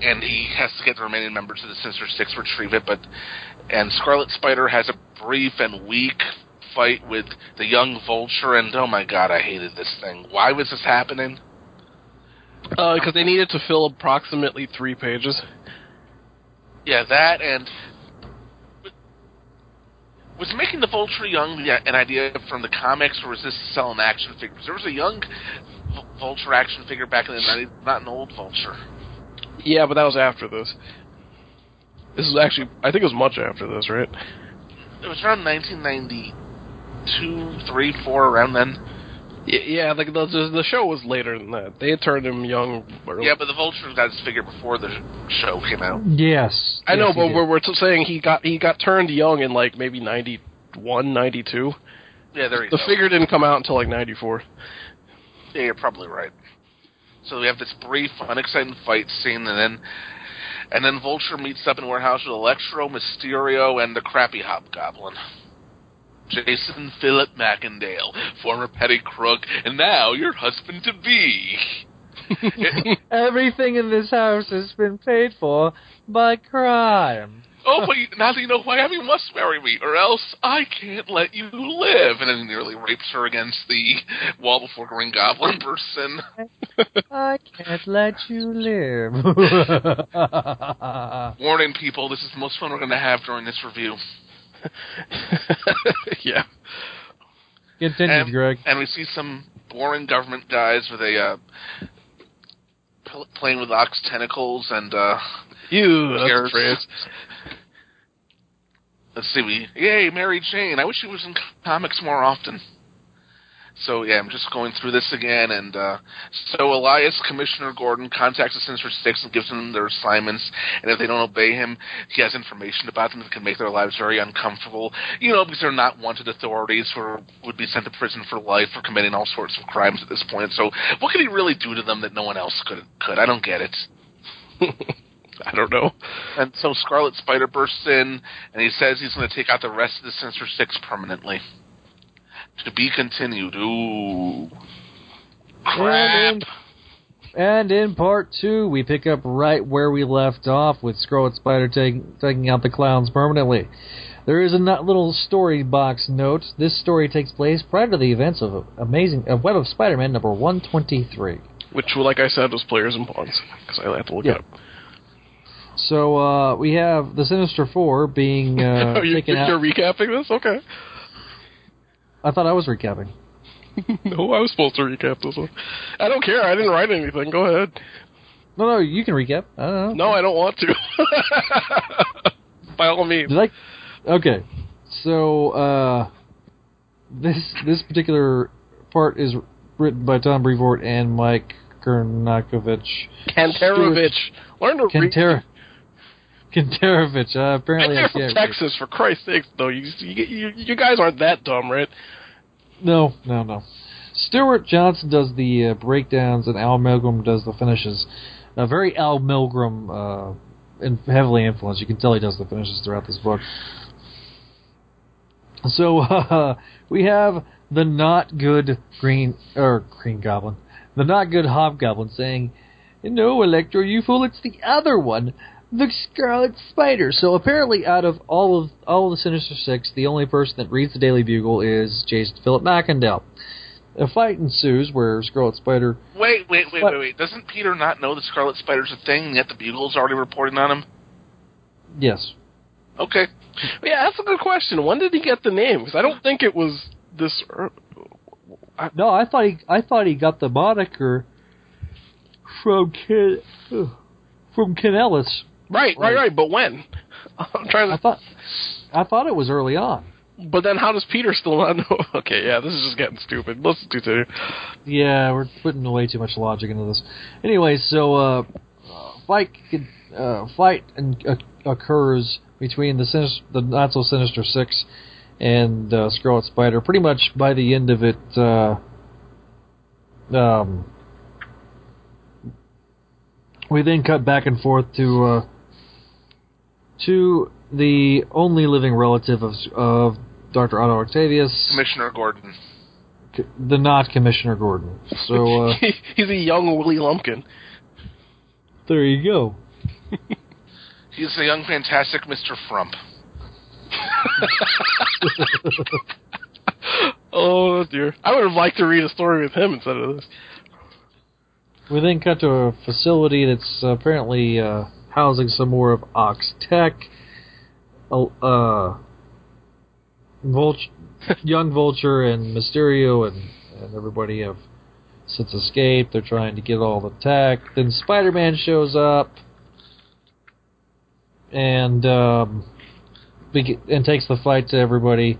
and he has to get the remaining members of the Sinister Six to retrieve it. But and Scarlet Spider has a brief and weak fight with the young Vulture, and oh my god, I hated this thing. Why was this happening? Uh, because they needed to fill approximately three pages. Yeah, that and was making the Vulture young the, an idea from the comics, or was this selling action figures? There was a young Vulture action figure back in the nineties, not an old Vulture. Yeah, but that was after this. This is actually, I think it was much after this, right? It was around 1992, three, four, around then. Y- Yeah, like the, the the show was later than that. They had turned him young. Early. Yeah, but the Vulture got his figure before the show came out. Yes. I know, Yes, he but we're, we're saying he got he got turned young in like maybe 91, 92. Yeah, there you The go. figure didn't come out until like 94. Yeah, you're probably right. So we have this brief, unexciting fight scene, and then and then Vulture meets up in warehouse with Electro, Mysterio, and the crappy Hobgoblin. Jason Philip Macendale, former petty crook, and now your husband to be. *laughs* Everything in this house has been paid for by crime. oh, but you, now that you know who I am, you must marry me, or else I can't let you live. And then he nearly rapes her against the wall before Green Goblin bursts *laughs* in. I can't let you live. *laughs* Warning people, this is the most fun we're going to have during this review. *laughs* yeah. Continued, and, Greg. and we see some boring government guys with a uh, pl- playing with Ock's tentacles and uh, You, that's Cheers. a phrase. let's see, we yay Mary Jane. I wish she was in comics more often. So yeah, I'm just going through this again, and uh, so Elias Commissioner Gordon contacts the Sinister Six and gives them their assignments, and if they don't obey him, he has information about them that can make their lives very uncomfortable. You know, because they're not wanted authorities or would be sent to prison for life for committing all sorts of crimes at this point. So what could he really do to them that no one else could? Could I don't get it. *laughs* I don't know. And so Scarlet Spider bursts in, and he says he's going to take out the rest of the Sinister Six permanently. To be continued. Ooh. Crap. And in, and in part two, we pick up right where we left off with Scarlet Spider taking taking out the clowns permanently. There is a not little story box note. This story takes place prior to the events of Amazing of Web of Spider-Man number 123. Which, like I said, was players and pawns. Because I had to look Yeah. it up. So uh, we have the Sinister Four being *laughs* uh, Oh, you're, taken you're out. recapping this? Okay. I thought I was recapping. *laughs* no, I was supposed to recap this one. I don't care. I didn't write anything. Go ahead. No, no, you can recap. I don't know. No, I don't want to. *laughs* By all means. Did I? Okay, so uh, this this particular part is written by Tom Brevoort and Mike Kernakovich. Kanterovich. Learn to read. Kantera. Kanterovich. Uh, And apparently, I they're from can't. read. Texas, for Christ's sake, though. You, you, you, guys aren't that dumb, right? No, no, no. Stuart Johnson does the uh, breakdowns, and Al Milgrom does the finishes. Uh, very Al Milgrom, uh, and heavily influenced. You can tell he does the finishes throughout this book. So uh, *laughs* we have the not good Green or Green Goblin, the not good Hobgoblin saying, "No, Electro, you fool! It's the other one, the Scarlet Spider." So apparently, out of all of all of the Sinister Six, the only person that reads the Daily Bugle is Jason Philip Macendale. A fight ensues where Scarlet Spider. Wait, wait, wait, What? wait, wait. Doesn't Peter not know that Scarlet Spider's a thing, yet the Bugle's already reporting on him? Yes, Okay. Yeah, that's a good question. When did he get the name? Because I don't think it was this. ear- no, I thought he I thought he got the moniker from Ken from Ken Ellis. Right, right, right. But when? *laughs* I'm trying I thought I thought it was early on. But then, how does Peter still not know? *laughs* Okay, yeah, this is just getting stupid. Let's continue. Yeah, we're putting way too much logic into this. Anyway, so uh, fight uh, fight and, uh, occurs between the sinis- the not so sinister six and uh, Scarlet Spider. Pretty much by the end of it, uh, um, we then cut back and forth to uh, to the only living relative of of Doctor Otto Octavius, Commissioner Gordon. c- the not Commissioner Gordon. So. *laughs* Uh, He's a young Willie Lumpkin. There you go. *laughs* He's a young, fantastic Mr. Frump. *laughs* oh dear, I would have liked to read a story with him instead of this. We then cut to a facility that's apparently uh, housing some more of Ock's Tech. Uh, Vulture, *laughs* young Vulture and Mysterio and, and everybody have since escaped. They're trying to get all the tech. Then Spider Man shows up and um, and takes the fight to everybody.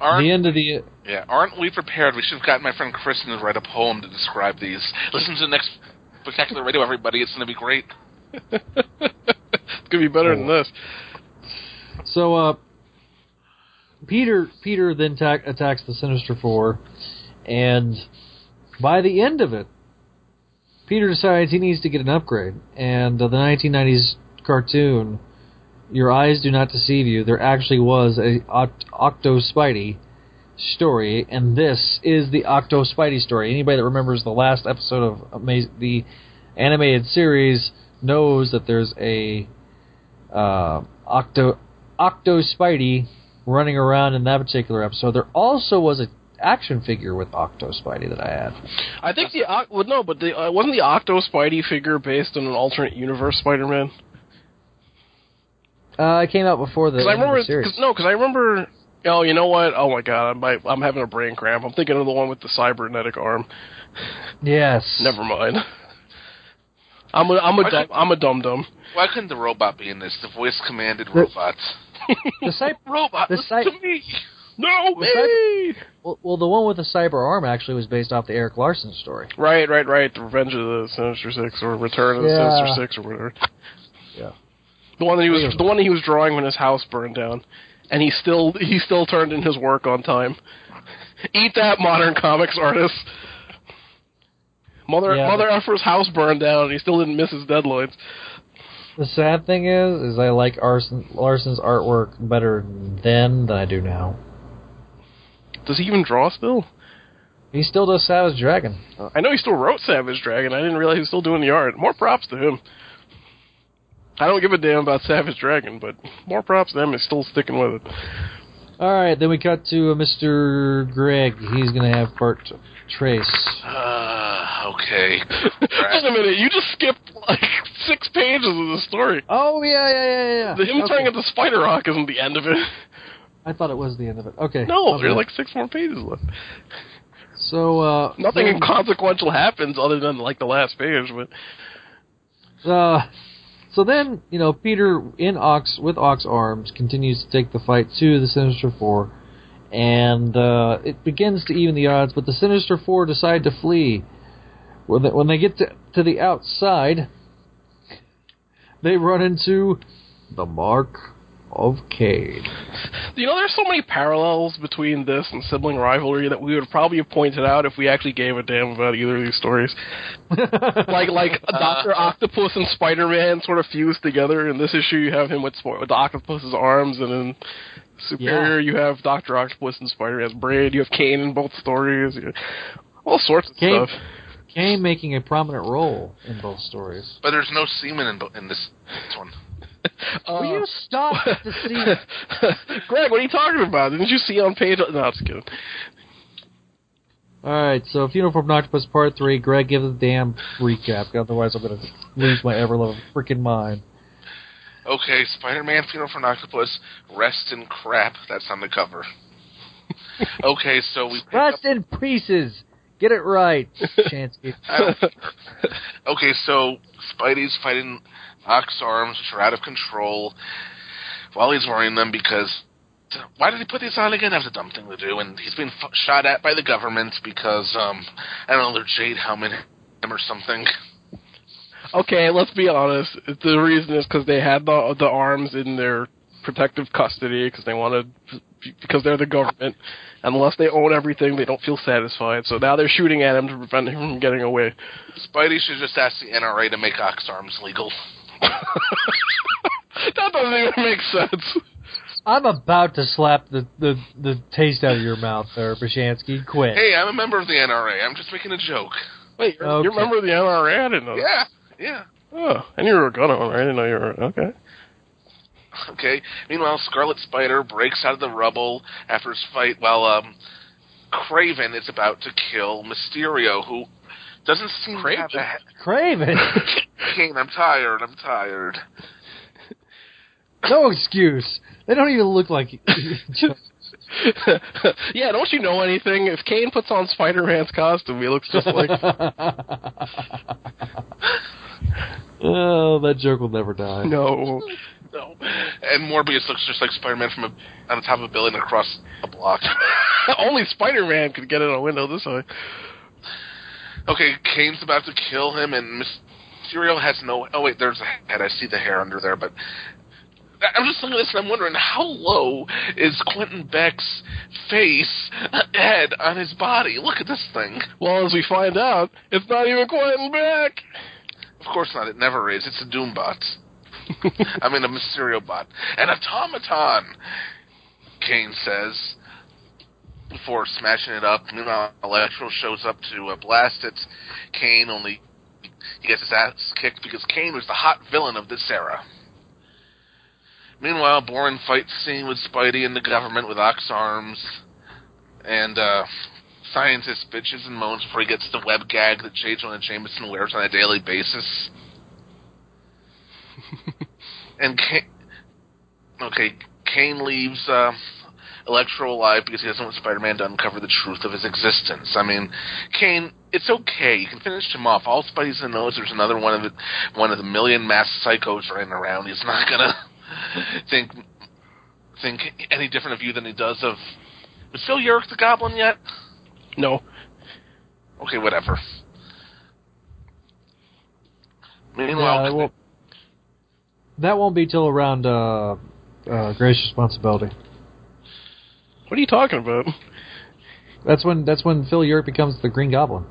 Aren't, the end of the yeah, aren't we prepared? We should have gotten my friend Kristen to write a poem to describe these. Listen to the next spectacular radio, everybody. It's going to be great. It's gonna be better than this. So uh, Peter Peter then ta- attacks the Sinister Four, and by the end of it, Peter decides he needs to get an upgrade. And uh, the 1990s cartoon, "Your Eyes Do Not Deceive You," there actually was a Oct- Octo Spidey story, and this is the Octo Spidey story. Anybody that remembers the last episode of Amaz- the animated series knows that there's a uh, Octo Octo Spidey running around in that particular episode. There also was a action figure with Octo Spidey that I had. I think the well, no, but the uh, wasn't the Octo Spidey figure based on an alternate universe Spider-Man? Uh, it came out before the, Because I the remember, series. cause, no, because I remember. Oh, you know what? Oh my god, I'm I'm having a brain cramp. I'm thinking of the one with the cybernetic arm. Yes. *laughs* Never mind. I'm a I'm a Why dum, could- I'm a dum dum. Why couldn't the robot be in this? The voice commanded The- robots. *laughs* The cy- *laughs* Robot, the listen cy- to me. No, The me. well, well, the one with the cyber arm actually was based off the Erik Larsen story. Right, right, right. The Revenge of the Sinister Six or Return of the Yeah. Sinister Six or whatever. Yeah. The one that he was the one that he was drawing when his house burned down, and he still he still turned in his work on time. Eat that, modern comics artist. Mother Yeah, Mother Effer's house burned down, and he still didn't miss his deadlines. The sad thing is, is I like Arson, Larsen's artwork better then than I do now. Does he even draw still? He still does Savage Dragon. I know he still wrote Savage Dragon. I didn't realize he was still doing the art. More props to him. I don't give a damn about Savage Dragon, but more props to him. He's still sticking with it. All right, then we cut to uh, Mr. Greg. He's gonna have part trace. Uh, okay. *laughs* Wait a minute, you just skipped like six pages of the story. Oh yeah, yeah, yeah, yeah. The him Okay. turning into Spider Rock isn't the end of it. I thought it was the end of it. Okay. No, my there's bad. like six more pages left. so uh, Nothing then- inconsequential happens other than like the last page, but Uh, so then, you know, Peter in Ock's with Ock's arms continues to take the fight to the Sinister Four, and uh, it begins to even the odds. But the Sinister Four decide to flee. When they, when they get to, to the outside, they run into the Mark of Kaine. you know there's so many parallels between this and sibling rivalry that we would probably have pointed out if we actually gave a damn about either of these stories. *laughs* like like uh-huh. Doctor Octopus and Spider Man sort of fused together. In this issue, you have him with, Sp- with the Octopus's arms, and then Superior, you have Doctor Octopus and Spider Man's braid. You have Kaine in both stories. You all sorts of Kaine- stuff. Kaine making a prominent role in both stories. But there's no semen in, in this, this one. Uh, *laughs* Will you stop *laughs* to see? Greg, what are you talking about? Didn't you see on page? No, I'm just kidding. All right, so Funeral for an Octopus Part Three. Greg, give the damn recap. Otherwise, I'm gonna lose my ever loving freaking mind. Okay, Spider-Man Funeral for an Octopus, Rest in Crap. That's on the cover. *laughs* okay, so we pick up Rest in pieces. Get it right, Chansky. I don't care. okay, so Spidey's fighting Ock's arms, which are out of control, while he's wearing them because. Why did he put these on again? That was a dumb thing to do. And he's been f- shot at by the government because, um, I don't know, they're Jade helmet him or something. Okay, let's be honest. The reason is because they had the the arms in their protective custody because they wanted because they're the government. Unless they own everything, they don't feel satisfied. So now they're shooting at him to prevent him from getting away. Spidey should just ask the NRA to make Ock's arms legal. *laughs* that doesn't even make sense. I'm about to slap the, the, the taste out of your mouth there, Bashansky. Quit. Hey, I'm a member of the NRA. I'm just making a joke. Wait, you're, Okay. you're a member of the NRA? I didn't know. that. Yeah, yeah. Oh, and you were a gun owner. I didn't know you were. Okay. Okay. Meanwhile, Scarlet Spider breaks out of the rubble after his fight while um, Kraven is about to kill Mysterio, who doesn't seem Kraven? to have Kraven. a... *laughs* Kaine, I'm tired. I'm tired. *laughs* no excuse. They don't even look like. *laughs* yeah, don't you know anything? If Kaine puts on Spider-Man's costume, he looks just like. oh, that joke will never die. no. No. And Morbius looks just like Spider-Man from a, on the top of a building across a block. *laughs* Only Spider-Man could get in a window this way. Okay, Kaine's about to kill him, and Mysterio has no. Oh wait, there's a head. I see the hair under there, but I'm just looking at this and I'm wondering how low is Quentin Beck's face uh, head on his body? Look at this thing. Well, as we find out, it's not even Quentin Beck. Of course not. It never is. It's a Doombot. *laughs* I mean, a Mysterio bot. An automaton, Kaine says, before smashing it up. Meanwhile, Electro shows up to uh, blast it. Kaine only he gets his ass kicked because Kaine was the hot villain of this era. Meanwhile, boring fights scene with Spidey and the government with Ock's arms, and uh, scientist bitches and moans before he gets the web gag that J. Jonah Jameson wears on a daily basis. And Kaine, okay, Kaine leaves uh, Electro alive because he doesn't want Spider-Man to uncover the truth of his existence. I mean, Kaine, it's okay. You can finish him off. All Spidey's gonna know is there's another one of the one of the million mass psychos running around. He's not gonna *laughs* think think any different of you than he does of. Was Phil Urich the Goblin yet? No. Okay, whatever. Meanwhile, Yeah, well, that won't be till around uh, uh, Grace Responsibility. What are you talking about? That's when that's when Phil Urich becomes the Green Goblin.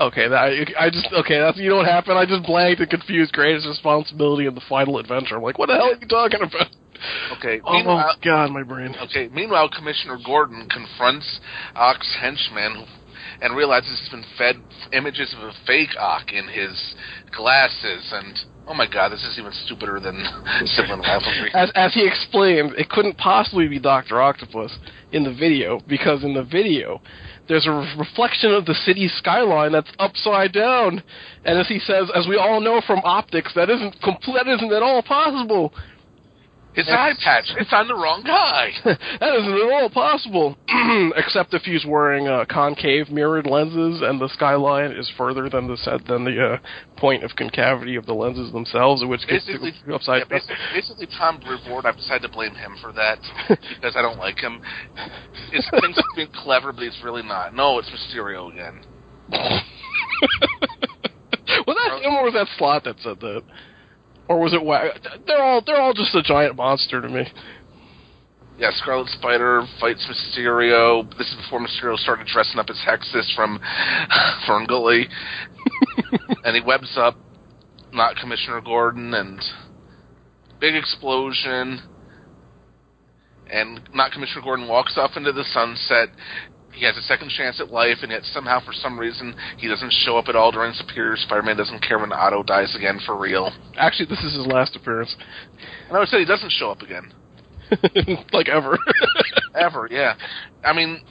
Okay, that, I, I just okay. That's you know what happened. I just blanked and confused greatest responsibility in the final adventure. I'm like, what the hell are you talking about? Okay. Oh Meanwhile, God, my brain. Okay. Meanwhile, Commissioner Gordon confronts Ock's henchman and realizes he's been fed images of a fake Ock in his glasses. And oh my God, this is even stupider than *laughs* sibling *laughs* rivalry. As as he explained, it couldn't possibly be Doctor Octopus in the video because in the video there's a re- reflection of the city skyline that's upside down, and as he says, as we all know from optics, that isn't complete. That isn't at all possible. His eye patch. It's on the wrong guy. *laughs* that isn't at all possible, *clears throat* except if he's wearing uh, concave mirrored lenses and the skyline is further than the set than the uh, point of concavity of the lenses themselves, which gets Basically, upside yeah, basically, basically, Tom Brevoort. I've decided to blame him for that *laughs* because I don't like him. It's thinks he's being clever, but it's really not. No, it's Mysterio again. *laughs* was that him or was that Slott that said that? Or was it? Wa- they're all they're all just a giant monster to me. Yeah, Scarlet Spider fights Mysterio. This is before Mysterio started dressing up as Hexxus from *laughs* FernGully. *laughs* and he webs up not Commissioner Gordon and big explosion. And not Commissioner Gordon walks off into the sunset. He has a second chance at life, and yet somehow, for some reason, he doesn't show up at all during Superior Spider-Man. Doesn't care when Otto dies again for real. Actually, this is his last appearance, And I would say he doesn't show up again. *laughs* like ever. *laughs* Ever, yeah. I mean,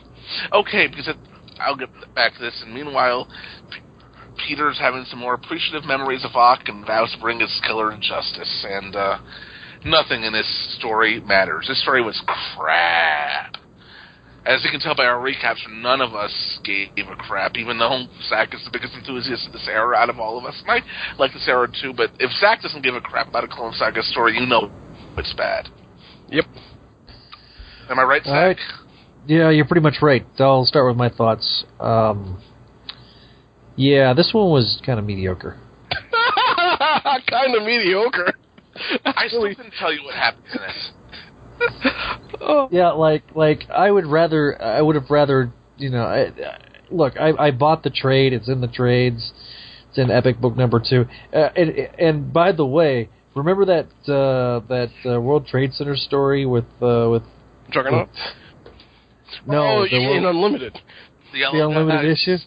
okay, because it, I'll get back to this. And meanwhile, P- Peter's having some more appreciative memories of Ock and vows to bring his killer to justice. And uh, nothing in this story matters. This story was crap. As you can tell by our recaps, none of us gave a crap, even though Zach is the biggest enthusiast of this era out of all of us. And I like this era too, but if Zach doesn't give a crap about a Clone Saga story, you know it's bad. yep. Am I right, Zach? Right. Yeah, you're pretty much right. I'll start with my thoughts. Um, yeah, this one was kind of mediocre. *laughs* kind of mediocre. I still couldn't tell you what happens in this. Oh. Yeah, like like I would rather I would have rather you know I, I- look I I bought the trade. It's in the trades. It's in Epic Book number two. Uh, and and by the way, remember that uh, that uh, World Trade Center story with uh, with Juggernaut. no oh, the, in World- Unlimited. The, the yellow unlimited guys. issue.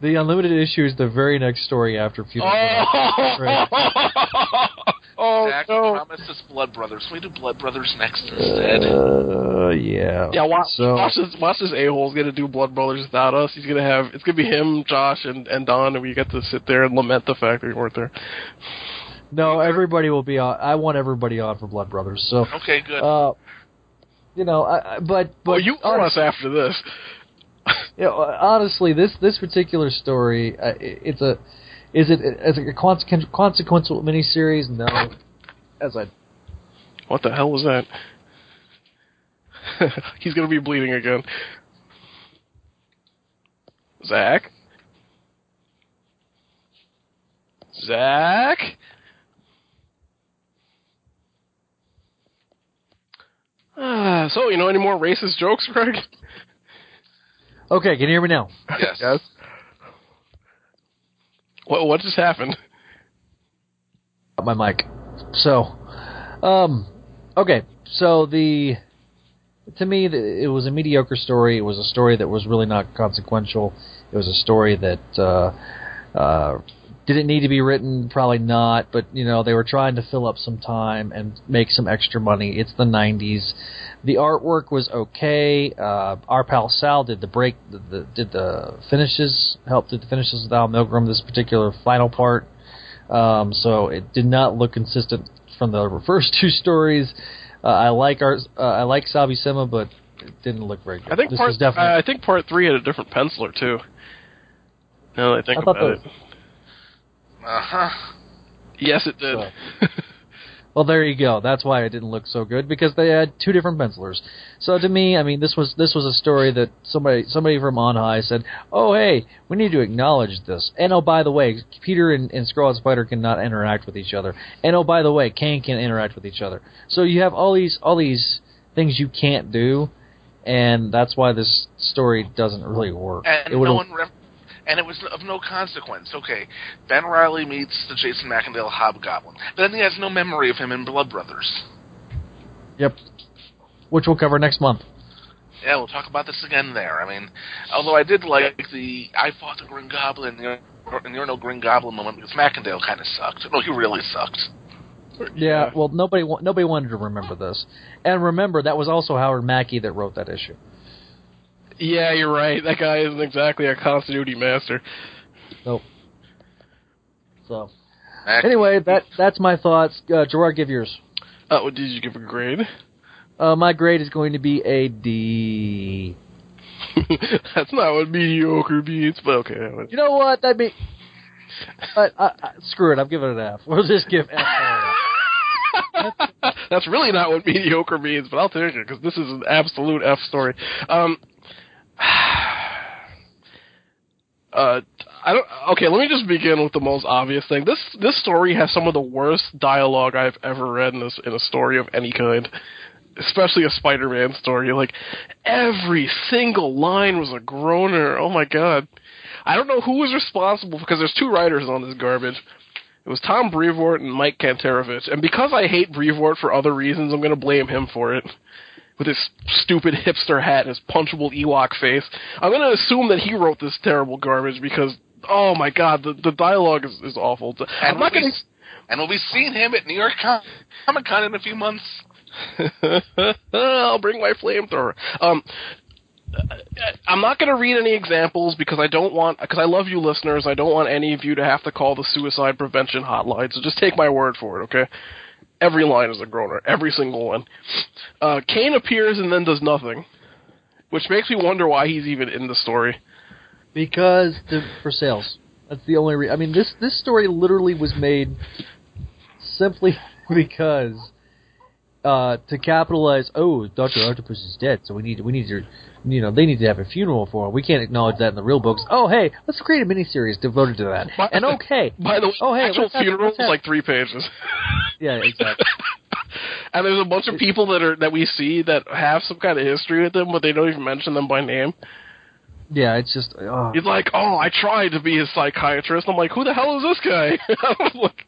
The unlimited issue is the very next story after Feudal. Right. *laughs* oh Zach no. promised us Blood Brothers. We do Blood Brothers next instead? Uh, yeah. Yeah, watch, So watch this. Watch this a hole's gonna do Blood Brothers without us. He's gonna have it's gonna be him, Josh, and and Don, and we get to sit there and lament the fact that we weren't there. no, everybody will be on. I want everybody on for Blood Brothers. So okay, good. Uh, you know, I, I, but but Well, you want us honestly, after this. you know, honestly, this this particular story, uh, it- it's a is it as a consequential consequential miniseries? No, as I What the hell was that? *laughs* He's gonna be bleeding again. Zach? Zach? Ah, *sighs* so, you know any more racist jokes, Greg? okay. Can you hear me now? Yes. Yes. What what just happened? my mic. So, um, okay. So the to me, the, it was a mediocre story. It was a story that was really not consequential. It was a story that uh, uh, did it need to be written? Probably not. But you know, they were trying to fill up some time and make some extra money. It's the '90s. The artwork was okay. Uh, our pal Sal did the break, the, the, did the finishes, helped did the finishes with Al Milgrom. This particular final part. Um, so it did not look consistent from the *laughs* first two stories. Uh, I like our, uh, I like Sal Buscema, but it didn't look very good. I think this part was definitely. I think part three had a different penciler too. Now that I think I thought about that- it. Uh huh. Yes, it did. Well, there you go. That's why it didn't look so good because they had two different pencilers. So to me, I mean, this was this was a story that somebody somebody from on high said, "Oh, hey, we need to acknowledge this." And oh, by the way, Peter and, and Scarlet Spider cannot interact with each other. And oh, by the way, Kaine can interact with each other. So you have all these all these things you can't do, and that's why this story doesn't really work. And it would've- no one rem- and it was of no consequence. Okay, Ben Reilly meets the Jason Macendale Hobgoblin, but then he has no memory of him in Blood Brothers. Yep. Which we'll cover next month. Yeah, we'll talk about this again there. I mean, although I did like the I fought the Green Goblin, you're, and you're no Green Goblin moment because Macendale kind of sucked. No, he really sucked. Yeah, well, nobody nobody wanted to remember this, and remember that was also Howard Mackie that wrote that issue. Yeah, you're right. That guy isn't exactly a continuity master. Nope. So Mac- anyway, that that's my thoughts. Uh, Gerard, give yours. Uh, what did you give a grade? Uh, my grade is going to be a D. *laughs* That's not what mediocre means, but okay. You know what? That mean. But uh, uh, screw it. I'm giving it an F. *laughs* We'll just give F. *laughs* That's really not what mediocre means, but I'll take it because this is an absolute F story. Um, *sighs* uh, I don't. Okay, let me just begin with the most obvious thing. This this story has some of the worst dialogue I've ever read in this in a story of any kind, especially a Spider-Man story. Like every single line was a groaner. Oh my god. I don't know who was responsible because there's two writers on this garbage. It was Tom Brevoort and Mike Kanterovich. And because I hate Brevoort for other reasons, I'm going to blame him for it. With his stupid *laughs* hipster hat and his punchable Ewok face. I'm going to assume that he wrote this terrible garbage because, oh my god, the, the dialogue is, is awful. I'm and not we'll going be, and we'll be seeing him at New York Comic Con in a few months. *laughs* I'll bring my flamethrower. Um, I'm not going to read any examples because I don't want because I love you listeners. I don't want any of you to have to call the suicide prevention hotline. So just take my word for it, okay? Every line is a groaner, every single one. Uh, Kane appears and then does nothing, which makes me wonder why he's even in the story. Because the, for sales. That's the only. Re- I mean, this this story literally was made simply *laughs* because uh, to capitalize. Oh, Doctor Octopus is dead, so we need we need to, you know, they need to have a funeral for him. We can't acknowledge that in the real books. Oh, hey, let's create a miniseries devoted to that. By- and okay, *laughs* By the way, Oh, hey, actual funeral is like three pages. *laughs* yeah, exactly. *laughs* and there's a bunch of people that are that we see that have some kind of history with them, but they don't even mention them by name. Yeah, it's just. Oh. He's like, "Oh, I tried to be his psychiatrist." I'm like, "Who the hell is this guy?" Like,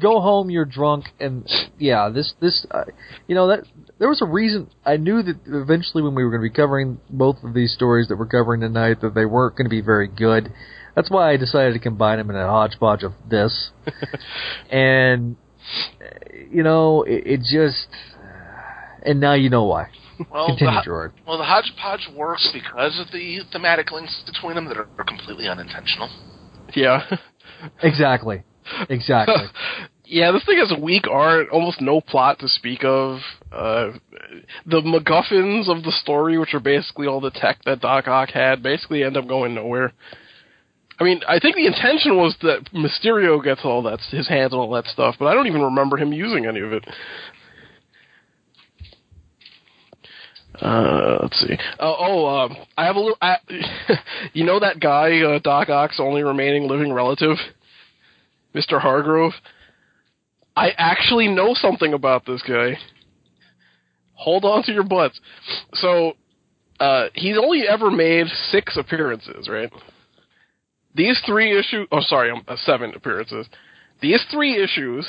go home you're drunk and yeah this this uh, you know that there was a reason i knew that eventually when we were going to be covering both of these stories that we're covering tonight that they weren't going to be very good. That's why i decided to combine them in a hodgepodge of this. *laughs* And you know it, it just and now you know why. Well, continue the, gerard. well, the hodgepodge works because of the thematic links between them that are, are completely unintentional. "Yeah." exactly. Exactly *laughs* Yeah, this thing has weak art, almost no plot to speak of. Uh, the MacGuffins of the story, which are basically all the tech that Doc Ock had, basically end up going nowhere. I mean, I think the intention was that Mysterio gets all that, his hands on all that stuff, but I don't even remember him using any of it. Uh, let's see. Oh, oh um, I have a little. I, *laughs* you know that guy, uh, Doc Ock's only remaining living relative, Mr. Hargrove. I actually know something about this guy. Hold on to your butts. So, uh, he's only ever made six appearances, right? These three issues. Oh, sorry, um, uh, seven appearances. These three issues.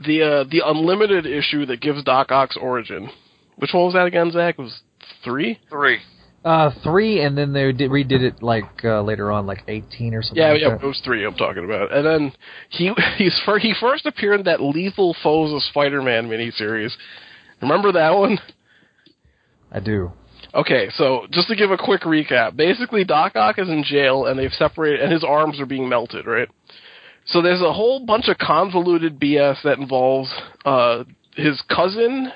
The uh, the unlimited issue that gives Doc Ock's origin. Which one was that again, Zach? It was three. Three. Uh, three, and then they did, redid it like uh, later on, like eighteen or something. Yeah, like yeah, that. it was three. I'm talking about, and then he *laughs* he's fir- he first appeared in that Lethal Foes of Spider-Man miniseries. Remember that one? I do. Okay, so just to give a quick recap, basically Doc Ock is in jail and they've separated, and his arms are being melted, right? So there's a whole bunch of convoluted BS that involves uh, his cousin,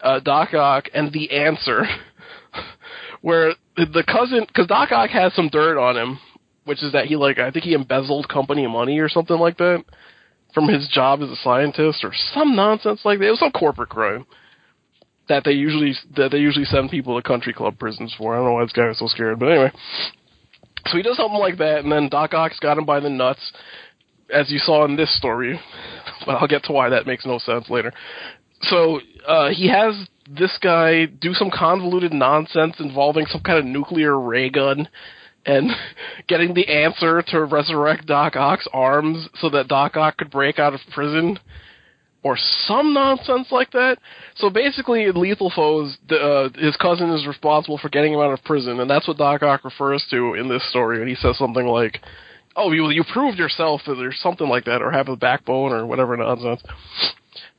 uh, Doc Ock, and the answer, *laughs* where the cousin, because Doc Ock has some dirt on him, which is that he like I think he embezzled company money or something like that from his job as a scientist or some nonsense like that. It was some corporate crime that they usually that they usually send people to country club prisons for. I don't know why this guy was so scared, but anyway. So he does something like that, and then Doc Ock's got him by the nuts, as you saw in this story. *laughs* But I'll get to why that makes no sense later. So uh, he has this guy do some convoluted nonsense involving some kind of nuclear ray gun. And *laughs* getting the answer to resurrect Doc Ock's arms so that Doc Ock could break out of prison or some nonsense like that. So basically, Lethal Foes, uh, his cousin is responsible for getting him out of prison, and that's what Doc Ock refers to in this story. And he says something like, "Oh, you you proved yourself," or something like that, or have a backbone, or whatever nonsense.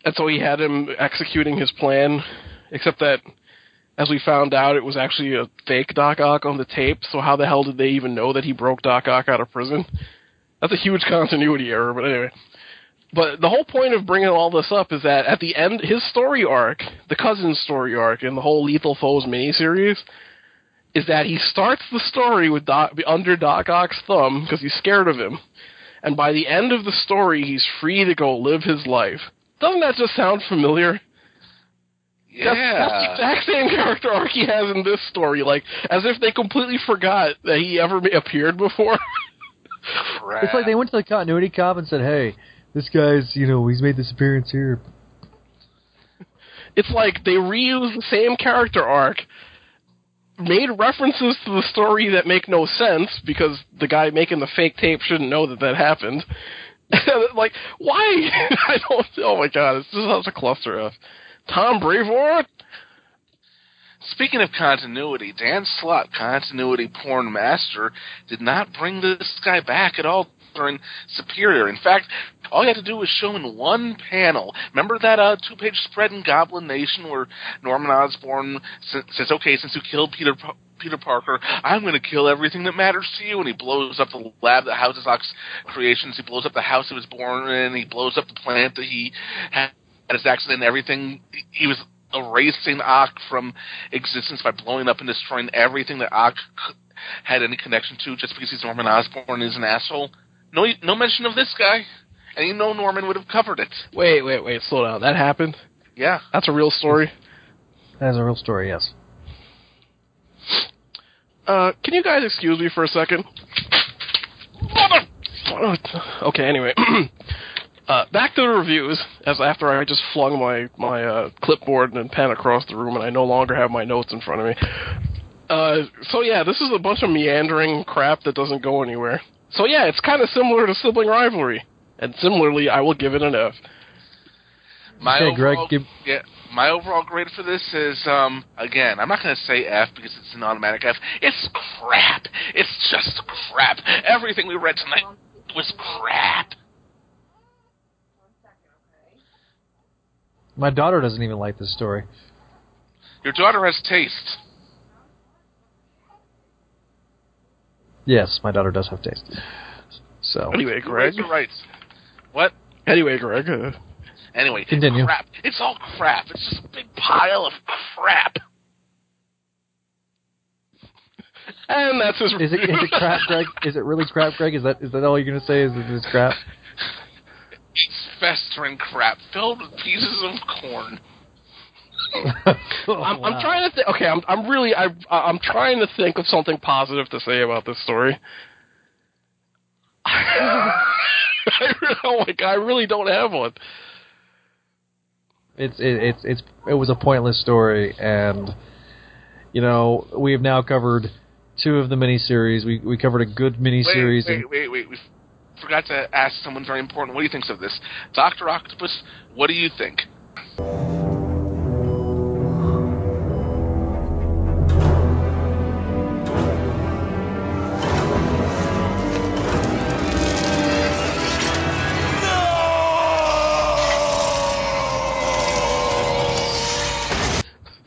And so he had him executing his plan, except that. As we found out, it was actually a fake Doc Ock on the tape. So how the hell did they even know that he broke Doc Ock out of prison? That's a huge *laughs* continuity error. But anyway, but the whole point of bringing all this up is that at the end, his story arc, the cousin's story arc, in the whole Lethal Foes miniseries, is that he starts the story with Doc, under Doc Ock's thumb because he's scared of him, and by the end of the story, he's free to go live his life. Doesn't that just sound familiar? Yeah. That's, that's the exact same character arc he has in this story, like as if they completely forgot that he ever appeared before. Crap. It's like they went to the continuity cop and said, "Hey, this guy's, you know, he's made this appearance here." it's like they reuse the same character arc, made references to the story that make no sense because the guy making the fake tape shouldn't know that that happened. *laughs* like, why? *laughs* I don't. Oh my god, it's just such a cluster F. Tom Brevoort. Speaking of continuity, Dan Slott, continuity porn master, did not bring this guy back at all during Superior. In fact, all you had to do was show him in one panel. Remember that uh, two-page spread in Goblin Nation where Norman Osborn says, "Okay, since you killed Peter." Peter Parker, I'm going to kill everything that matters to you, and he blows up the lab that houses Ock's creations. He blows up the house he was born in. He blows up the plant that he had his accident. And everything he was erasing Ock from existence by blowing up and destroying everything that Ock had any connection to, just because he's Norman Osborn and is an asshole. No, no mention of this guy, and you know Norman would have covered it. Wait, wait, wait, slow down. That happened. Yeah, That's a real story. That's a real story, yes. Uh, can you guys excuse me for a second? Okay, anyway. *clears throat* uh, back to the reviews, as after I just flung my, my uh, clipboard and pen across the room and I no longer have my notes in front of me. Uh, so yeah, this is a bunch of meandering crap that doesn't go anywhere. So yeah, it's kind of similar to sibling rivalry. And similarly, I will give it an F. my Okay, Greg, overall, give- yeah, my overall grade for this is um again, I'm not going to say F because it's an automatic F. It's crap. It's just crap. Everything we read tonight was crap. My daughter doesn't even like this story. Your daughter has taste. Yes, my daughter does have taste. So Anyway, Greg. You're right. What? Anyway, Greg. Uh, Anyway, Continue. crap. It's all crap. It's just a big pile of crap. and that's his. Is it is it crap, Greg? Is it really crap, Greg? Is that is that all you're gonna say? Is it is crap? It's festering crap filled with pieces of corn. *laughs* I'm, I'm trying to think. Okay, I'm I'm really I I'm trying to think of something positive to say about this story. *laughs* I really- oh my god, I really don't have one. It's it, it's it's it was a pointless story, and you know we have now covered two of the miniseries. We we covered a good Wait, miniseries. wait, wait, wait. Forgot to ask someone very important. What do you think of this, Doctor Octopus? What do you think?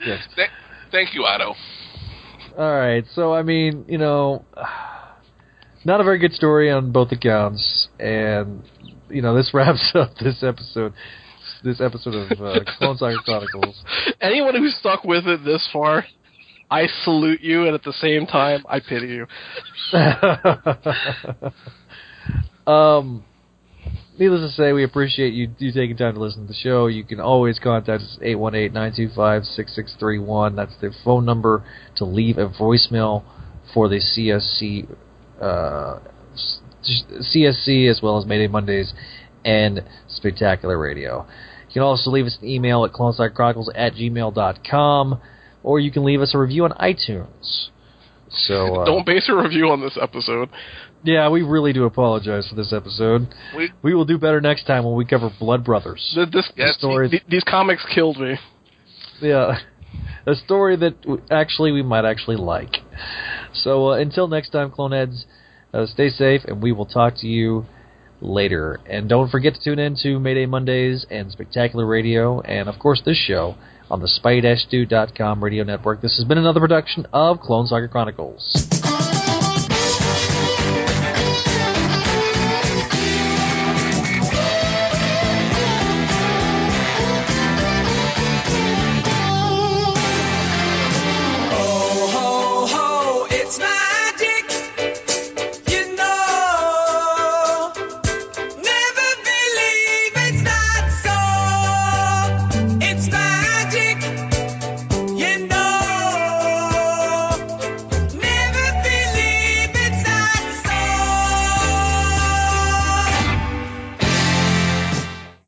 Yes. Th- thank you, Otto. All right, so I mean, you know, not a very good story on both accounts, and you know this *laughs* wraps up this episode. This episode of uh, Clone Saga Chronicles. *laughs* Anyone who's stuck with it this far, I salute you, and at the same time, I pity you. *laughs* um, needless to say, we appreciate you, you taking time to listen to the show. You can always contact us 818-925-6631. That's the phone number to leave a voicemail for the CSC, CSC as well as Mayday Mondays and Spectacular Radio. You can also leave us an email at clonesagachronicles at gmail.com or you can leave us a review on iTunes. So *laughs* uh, Don't base a review on this episode. yeah, we really do apologize for this episode. We We will do better next time when we cover Blood Brothers. Th- This, Yes, stories. th- these comics killed me. Yeah, a story that w- actually we might actually like. So uh, until next time, Cloneheads, uh, stay safe, and we will talk to you later. And don't forget to tune in to Mayday Mondays and Spectacular Radio, and of course this show on the Spy-Stew.com radio network. This has been another production of Clone Saga Chronicles.